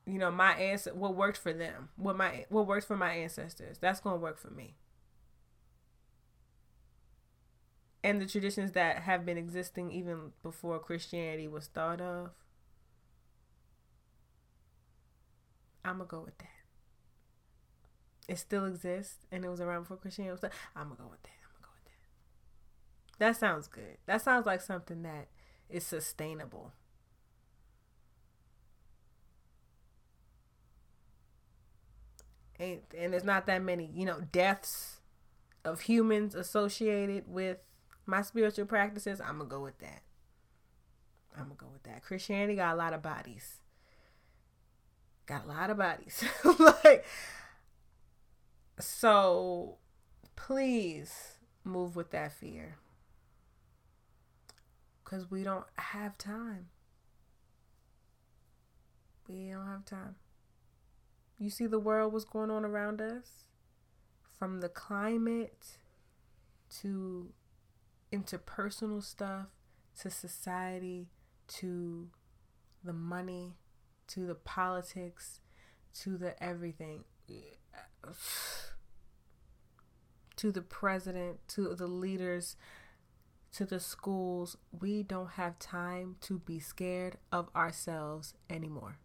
you know, my answer what worked for them. What my what worked for my ancestors. That's going to work for me. And the traditions that have been existing even before Christianity was thought of. I'm going to go with that it still exists and it was around before Christianity I'm gonna go with that. I'm gonna go with that. That sounds good. That sounds like something that is sustainable. And, and there's not that many, you know, deaths of humans associated with my spiritual practices. I'm gonna go with that. I'm gonna go with that. Christianity got a lot of bodies. Got a lot of bodies. like so please move with that fear. Because we don't have time. We don't have time. You see the world, what's going on around us? From the climate to interpersonal stuff to society to the money to the politics to the everything to the president, to the leaders, to the schools, we don't have time to be scared of ourselves anymore.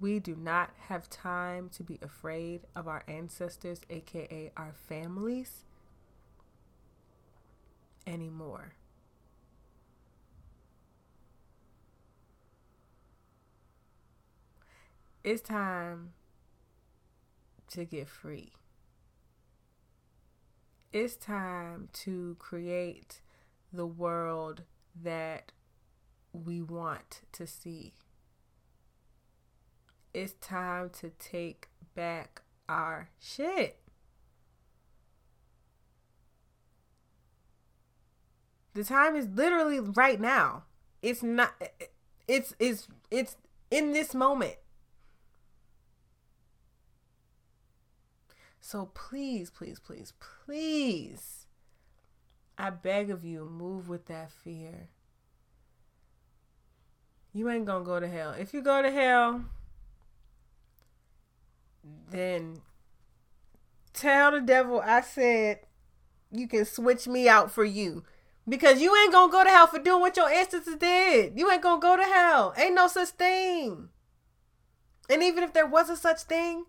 We do not have time to be afraid of our ancestors, aka our families, anymore. It's time to get free. It's time to create the world that we want to see. It's time to take back our shit. The time is literally right now. It's not it's it's it's in this moment. So please, please, please, please, I beg of you, move with that fear. You ain't gonna go to hell. If you go to hell, then tell the devil I said you can switch me out for you. Because you ain't gonna go to hell for doing what your ancestors did. You ain't gonna go to hell. Ain't no such thing. And even if there was a such thing,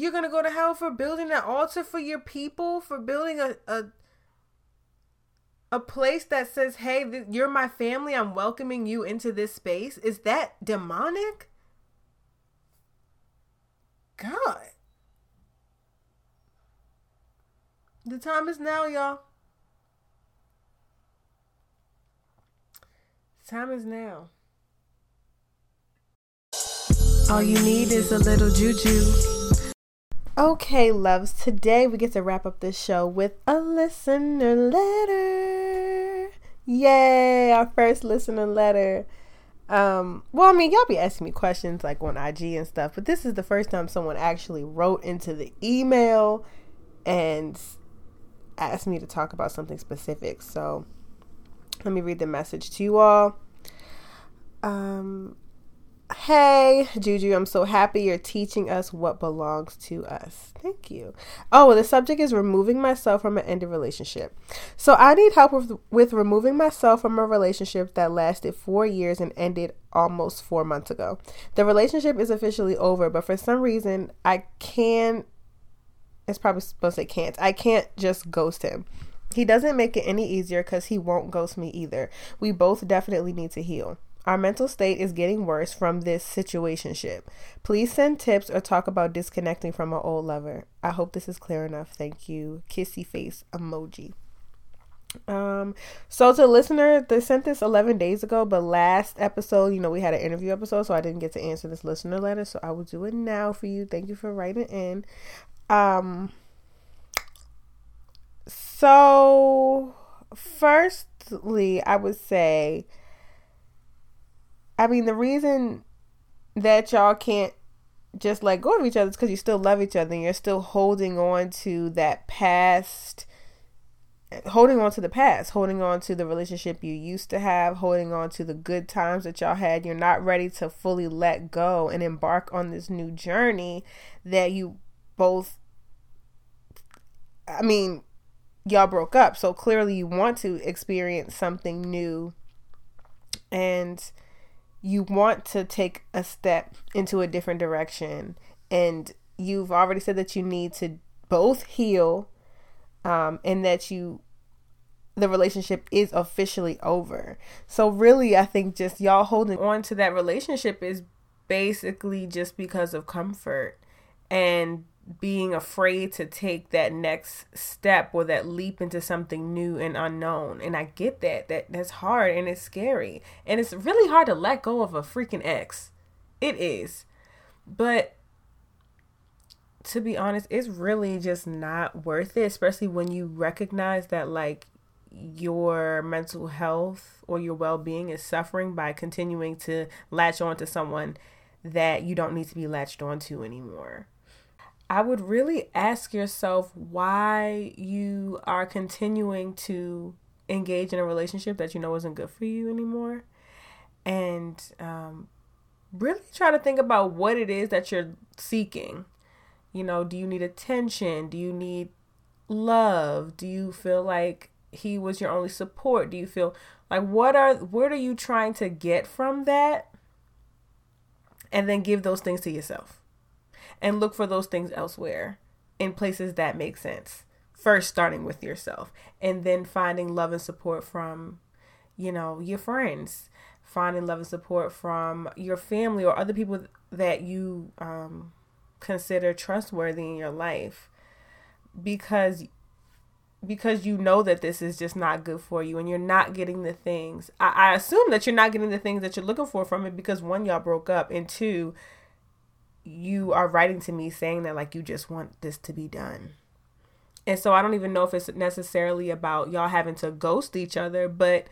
you're gonna go to hell for building an altar for your people, for building a a, a place that says, "Hey, th- you're my family. I'm welcoming you into this space." Is that demonic? God. The time is now, y'all. Time is now. All you need is a little juju. Okay, loves, today we get to wrap up this show with a listener letter. Yay, our first listener letter. Um, well, I mean, y'all be asking me questions like on IG and stuff, but this is the first time someone actually wrote into the email and asked me to talk about something specific. So Let me read the message to you all. Um, Hey, Juju, I'm so happy you're teaching us what belongs to us. Thank you. Oh, the subject is removing myself from an ended relationship. So I need help with, with removing myself from a relationship that lasted four years and ended almost four months ago. The relationship is officially over, but for some reason, I can't. It's probably supposed to say can't. I can't just ghost him. He doesn't make it any easier because he won't ghost me either. We both definitely need to heal. Our mental state is getting worse from this situationship. Please send tips or talk about disconnecting from an old lover. I hope this is clear enough. Thank you. Kissy face emoji. Um, so to the listener, they sent this 11 days ago, but last episode, you know, we had an interview episode, so I didn't get to answer this listener letter, so I will do it now for you. Thank you for writing in. Um, so firstly, I would say I mean, the reason that y'all can't just let go of each other is because you still love each other and you're still holding on to that past holding on to the past, holding on to the relationship you used to have, holding on to the good times that y'all had. You're not ready to fully let go and embark on this new journey that you both I mean, y'all broke up. So clearly you want to experience something new and you want to take a step into a different direction. And you've already said that you need to both heal um, and that you the relationship is officially over. So really i think just y'all holding on to that relationship is basically just because of comfort. And being afraid to take that next step or that leap into something new and unknown. And I get that. That that's hard and it's scary. And it's really hard to let go of a freaking ex. It is. But to be honest, it's really just not worth it, especially when you recognize that like your mental health or your well-being is suffering by continuing to latch on to someone that you don't need to be latched onto anymore. I would really ask yourself why you are continuing to engage in a relationship that you know isn't good for you anymore. And um, really try to think about what it is that you're seeking. You know, do you need attention? Do you need love? Do you feel like he was your only support? Do you feel like what are what are you trying to get from that? And then give those things to yourself and look for those things elsewhere in places that make sense. First, starting with yourself, and then finding love and support from, you know, your friends, finding love and support from your family or other people that you um, consider trustworthy in your life, because because you know that this is just not good for you and you're not getting the things. I, I assume that you're not getting the things that you're looking for from it because one, y'all broke up, and two, you are writing to me saying that like you just want this to be done. And so I don't even know if it's necessarily about y'all having to ghost each other, but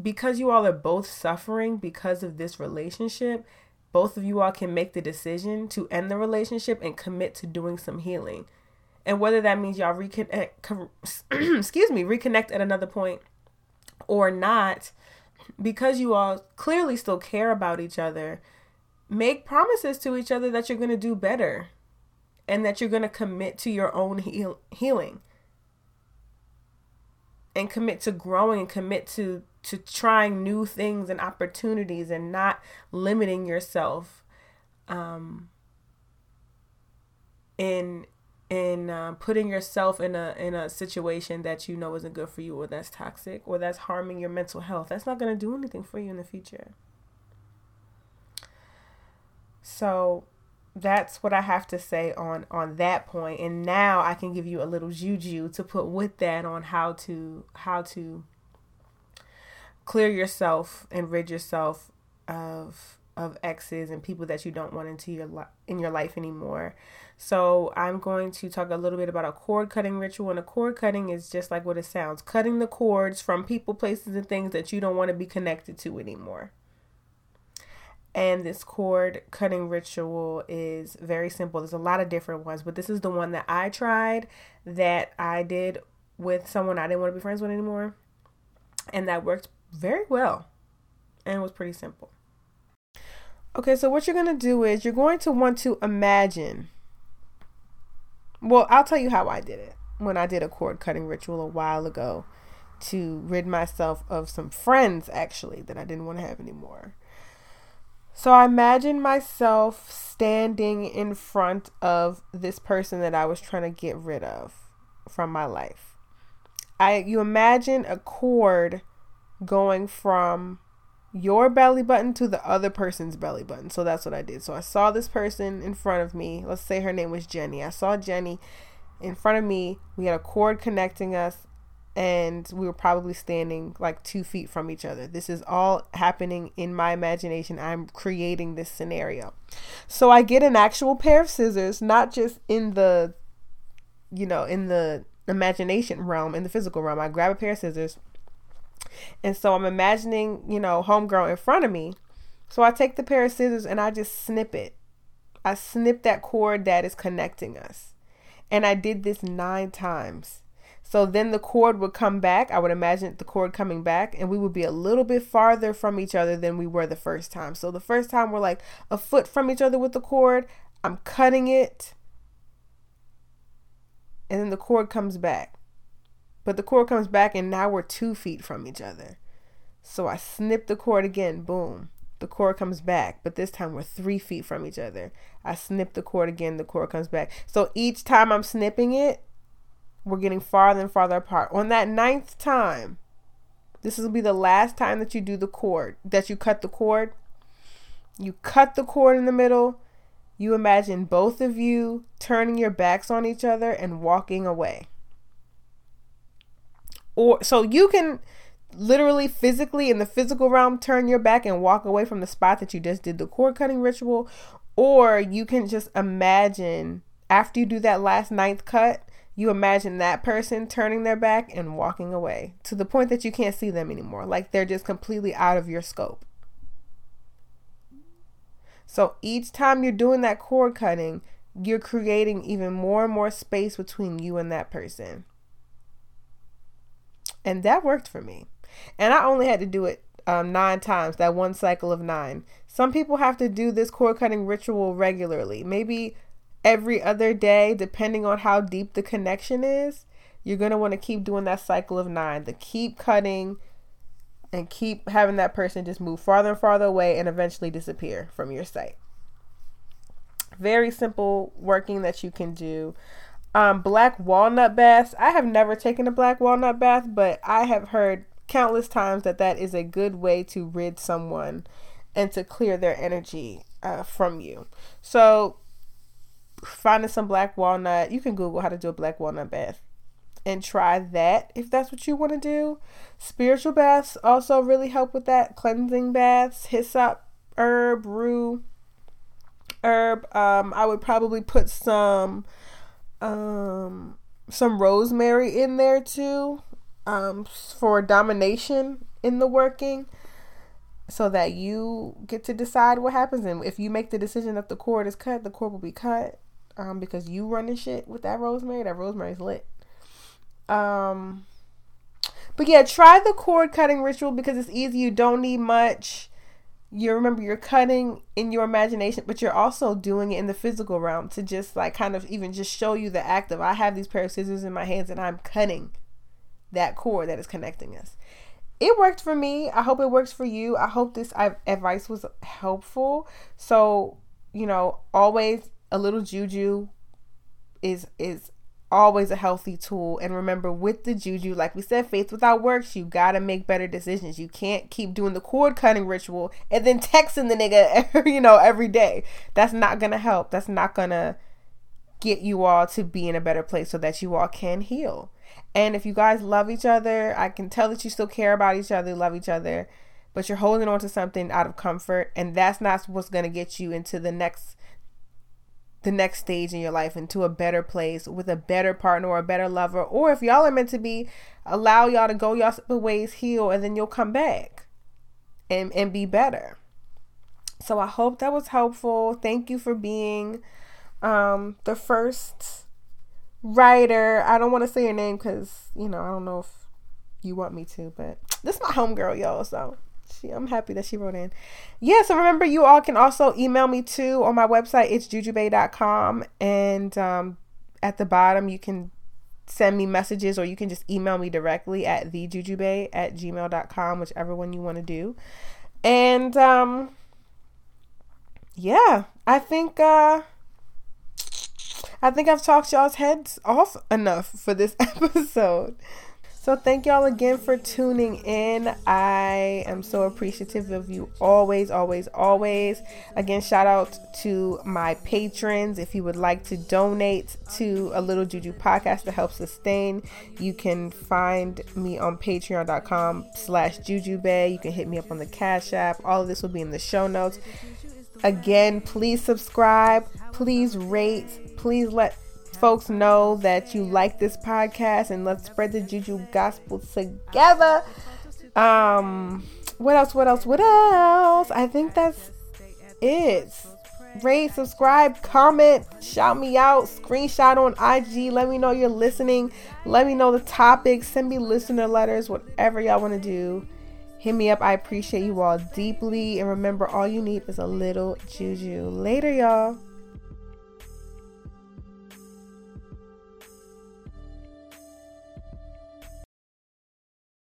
because you all are both suffering because of this relationship, both of you all can make the decision to end the relationship and commit to doing some healing. And whether that means y'all reconnect, excuse me, reconnect at another point or not, because you all clearly still care about each other, make promises to each other that you're going to do better and that you're going to commit to your own heal- healing. And commit to growing and commit to to trying new things and opportunities and not limiting yourself um in in uh, putting yourself in a in a situation that you know isn't good for you or that's toxic or that's harming your mental health. That's not going to do anything for you in the future so that's what I have to say on on that point. And now I can give you a little juju to put with that on how to how to clear yourself and rid yourself of of exes and people that you don't want into your li- in your life anymore. So I'm going to talk a little bit about a cord cutting ritual. And a cord cutting is just like what it sounds, cutting the cords from people, places, and things that you don't want to be connected to anymore. And this cord cutting ritual is very simple. There's a lot of different ones, but this is the one that I tried that I did with someone I didn't want to be friends with anymore. And that worked very well and was pretty simple. Okay, so what you're going to do is you're going to want to imagine. Well, I'll tell you how I did it when I did a cord cutting ritual a while ago to rid myself of some friends actually that I didn't want to have anymore. So I imagined myself standing in front of this person that I was trying to get rid of from my life. I you imagine a cord going from your belly button to the other person's belly button. So that's what I did. So I saw this person in front of me. Let's say her name was Jenny. I saw Jenny in front of me. We had a cord connecting us, and we were probably standing like two feet from each other. This is all happening in my imagination. I'm creating this scenario. So I get an actual pair of scissors, not just in the, you know, in the imagination realm, in the physical realm. I grab a pair of scissors and so I'm imagining, you know, homegirl in front of me. So I take the pair of scissors and I just snip it. I snip that cord that is connecting us. And I did this nine times. So then the cord would come back. I would imagine the cord coming back, and we would be a little bit farther from each other than we were the first time. So the first time we're like a foot from each other with the cord. I'm cutting it, and then the cord comes back. But the cord comes back and now we're two feet from each other. So I snip the cord again, boom. The cord comes back, but this time we're three feet from each other. I snip the cord again, the cord comes back. So each time I'm snipping it, we're getting farther and farther apart. On that ninth time, this will be the last time that you do the cord, that you cut the cord. You cut the cord in the middle. You imagine both of you turning your backs on each other and walking away or so you can literally physically in the physical realm turn your back and walk away from the spot that you just did the cord cutting ritual or you can just imagine after you do that last ninth cut you imagine that person turning their back and walking away to the point that you can't see them anymore like they're just completely out of your scope so each time you're doing that cord cutting you're creating even more and more space between you and that person and that worked for me. And I only had to do it um, nine times, that one cycle of nine. Some people have to do this cord cutting ritual regularly, maybe every other day, depending on how deep the connection is. You're going to want to keep doing that cycle of nine, the keep cutting and keep having that person just move farther and farther away and eventually disappear from your sight. Very simple working that you can do. Um, black walnut baths. I have never taken a black walnut bath, but I have heard countless times that that is a good way to rid someone and to clear their energy uh, from you. So, finding some black walnut, you can Google how to do a black walnut bath and try that if that's what you want to do. Spiritual baths also really help with that. Cleansing baths, hyssop, herb, rue, herb. Um, I would probably put some um some rosemary in there too um for domination in the working so that you get to decide what happens and if you make the decision that the cord is cut the cord will be cut um because you running shit with that rosemary that rosemary's lit um but yeah try the cord cutting ritual because it's easy you don't need much you remember you're cutting in your imagination, but you're also doing it in the physical realm to just like kind of even just show you the act of I have these pair of scissors in my hands and I'm cutting that cord that is connecting us. It worked for me. I hope it works for you. I hope this advice was helpful. So, you know, always a little juju is is always a healthy tool. And remember, with the juju, like we said, faith without works, you gotta make better decisions. You can't keep doing the cord cutting ritual and then texting the nigga, you know, every day. That's not gonna help. That's not gonna get you all to be in a better place so that you all can heal. And if you guys love each other, I can tell that you still care about each other, love each other, but you're holding on to something out of comfort, and that's not what's gonna get you into the next the next stage in your life into a better place with a better partner or a better lover. Or if y'all are meant to be, allow y'all to go y'all separate ways, heal, and then you'll come back and, and be better. So I hope that was helpful. Thank you for being um, the first writer. I don't want to say your name because, you know, I don't know if you want me to, but this is my homegirl, y'all. So she, I'm happy that she wrote in. Yeah, so remember, you all can also email me too on my website. It's jujubae.com. And um, at the bottom, you can send me messages or you can just email me directly at thejujubae at gmail.com, whichever one you want to do. And um, yeah, I think. Uh, I think I've talked y'all's heads off enough for this episode. So, thank y'all again for tuning in. I am so appreciative of you always, always, always. Again, shout out to my patrons. If you would like to donate to a Little Juju podcast to help sustain, you can find me on patreon.com slash jujubae. You can hit me up on the Cash App. All of this will be in the show notes. Again, please subscribe. Please rate. Please let folks know that you like this podcast and let's spread the juju gospel together. Um, what else? What else? What else? I think that's it. Rate, subscribe, comment, shout me out, screenshot on IG. Let me know you're listening. Let me know the topics. Send me listener letters, whatever y'all want to do. Hit me up. I appreciate you all deeply. And remember, all you need is a little juju. Later, y'all.